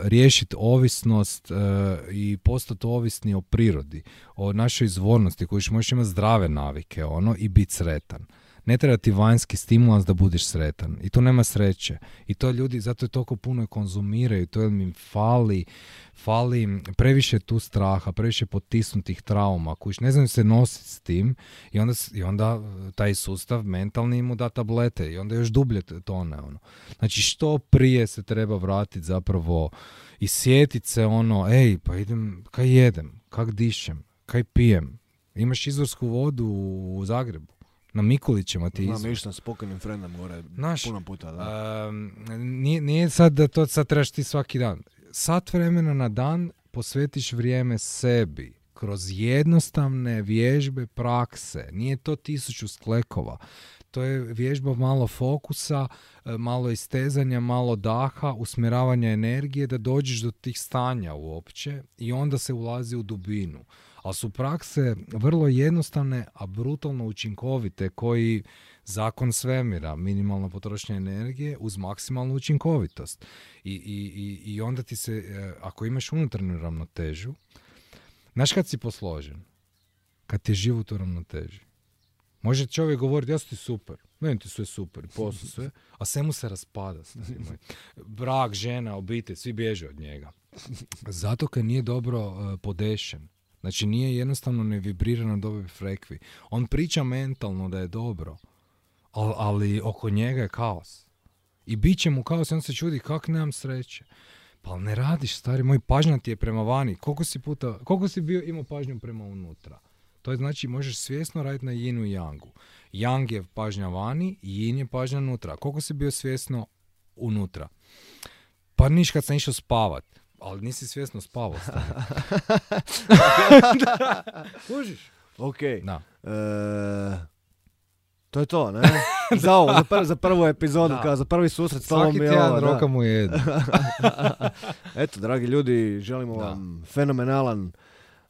riješiti ovisnost uh, i postati ovisni o prirodi, o našoj izvornosti, koji možeš imati zdrave navike, ono, i biti sretan. Ne treba ti vanjski stimulans da budeš sretan. I to nema sreće. I to ljudi, zato je toliko puno konzumiraju, to im fali, fali previše tu straha, previše potisnutih trauma, koji ne znaju se nositi s tim i onda, i onda e, taj sustav mentalni mu da tablete i onda još dublje tone. Ono. Znači što prije se treba vratiti zapravo i sjetiti se ono, ej, pa idem, kaj jedem, kak dišem, kaj pijem, imaš izvorsku vodu u Zagrebu, na Mikulićima ti Znam, išao s pokojnim frendom gore Naš, puno puta. Da. nije, nije sad da to sad trebaš ti svaki dan. Sat vremena na dan posvetiš vrijeme sebi kroz jednostavne vježbe prakse. Nije to tisuću sklekova. To je vježba malo fokusa, e, malo istezanja, malo daha, usmjeravanja energije da dođeš do tih stanja uopće i onda se ulazi u dubinu ali su prakse vrlo jednostavne, a brutalno učinkovite, koji zakon svemira, minimalna potrošnja energije uz maksimalnu učinkovitost. I, i, i onda ti se, e, ako imaš unutarnju ravnotežu, znaš kad si posložen? Kad ti je život u ravnoteži. Može čovjek govoriti, ja ti super, meni ti sve super, posao sve, a sve mu se raspada. Brak, žena, obitelj, svi bježe od njega. Zato kad nije dobro uh, podešen. Znači nije jednostavno ne vibrira na dobroj frekvi. On priča mentalno da je dobro, ali, oko njega je kaos. I bit će mu kaos i on se čudi kak nemam sreće. Pa ne radiš, stari moj, pažnja ti je prema vani. Koliko si puta, koliko si bio imao pažnju prema unutra? To je znači možeš svjesno raditi na yinu i yangu. Yang je pažnja vani, yin je pažnja unutra. Koliko si bio svjesno unutra? Pa niš kad sam išao spavat. Ali nisi svjesno spavao. Kužiš? Ok. Da. E, to je to, ne? za ovo, za, prv, za prvu epizodu, kao za prvi susret s tobom je ovo. roka mu je Eto, dragi ljudi, želimo vam fenomenalan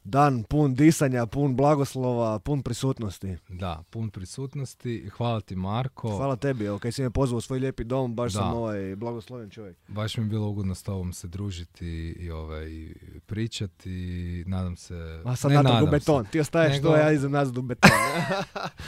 dan pun disanja, pun blagoslova, pun prisutnosti. Da, pun prisutnosti. Hvala ti Marko. Hvala tebi, evo, kaj si me pozvao u svoj lijepi dom, baš sam ovaj blagosloven čovjek. Baš mi je bilo ugodno s tobom se družiti i ovaj, pričati. Nadam se... A sad ne, u beton, ti ostaješ nego... to, ja izem nazad u beton.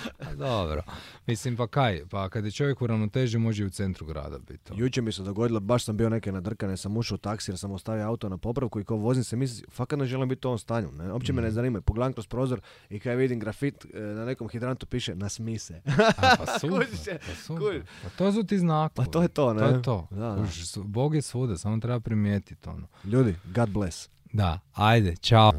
Dobro. Mislim, pa kaj, pa kad je čovjek u ravnoteži može i u centru grada biti. Jučer mi se dogodilo, baš sam bio neke nadrkane, sam ušao u taksi jer sam ostavio auto na popravku i kao vozim se, misli, fakat ne želim biti u ovom stanju. Ne? Uopće mm. me ne mm. zanima. Pogledam kroz prozor i kad vidim grafit e, na nekom hidrantu piše na smise. Pa, pa super, pa, super. pa to su ti znakovi. Pa to je to, ne? To je to. Da, da. Bog je svuda, samo treba primijetiti ono. Ljudi, God bless. Da, ajde, čao.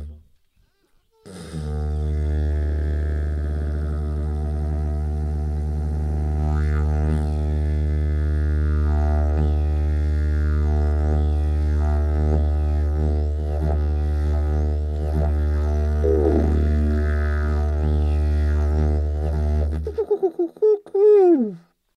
Woo!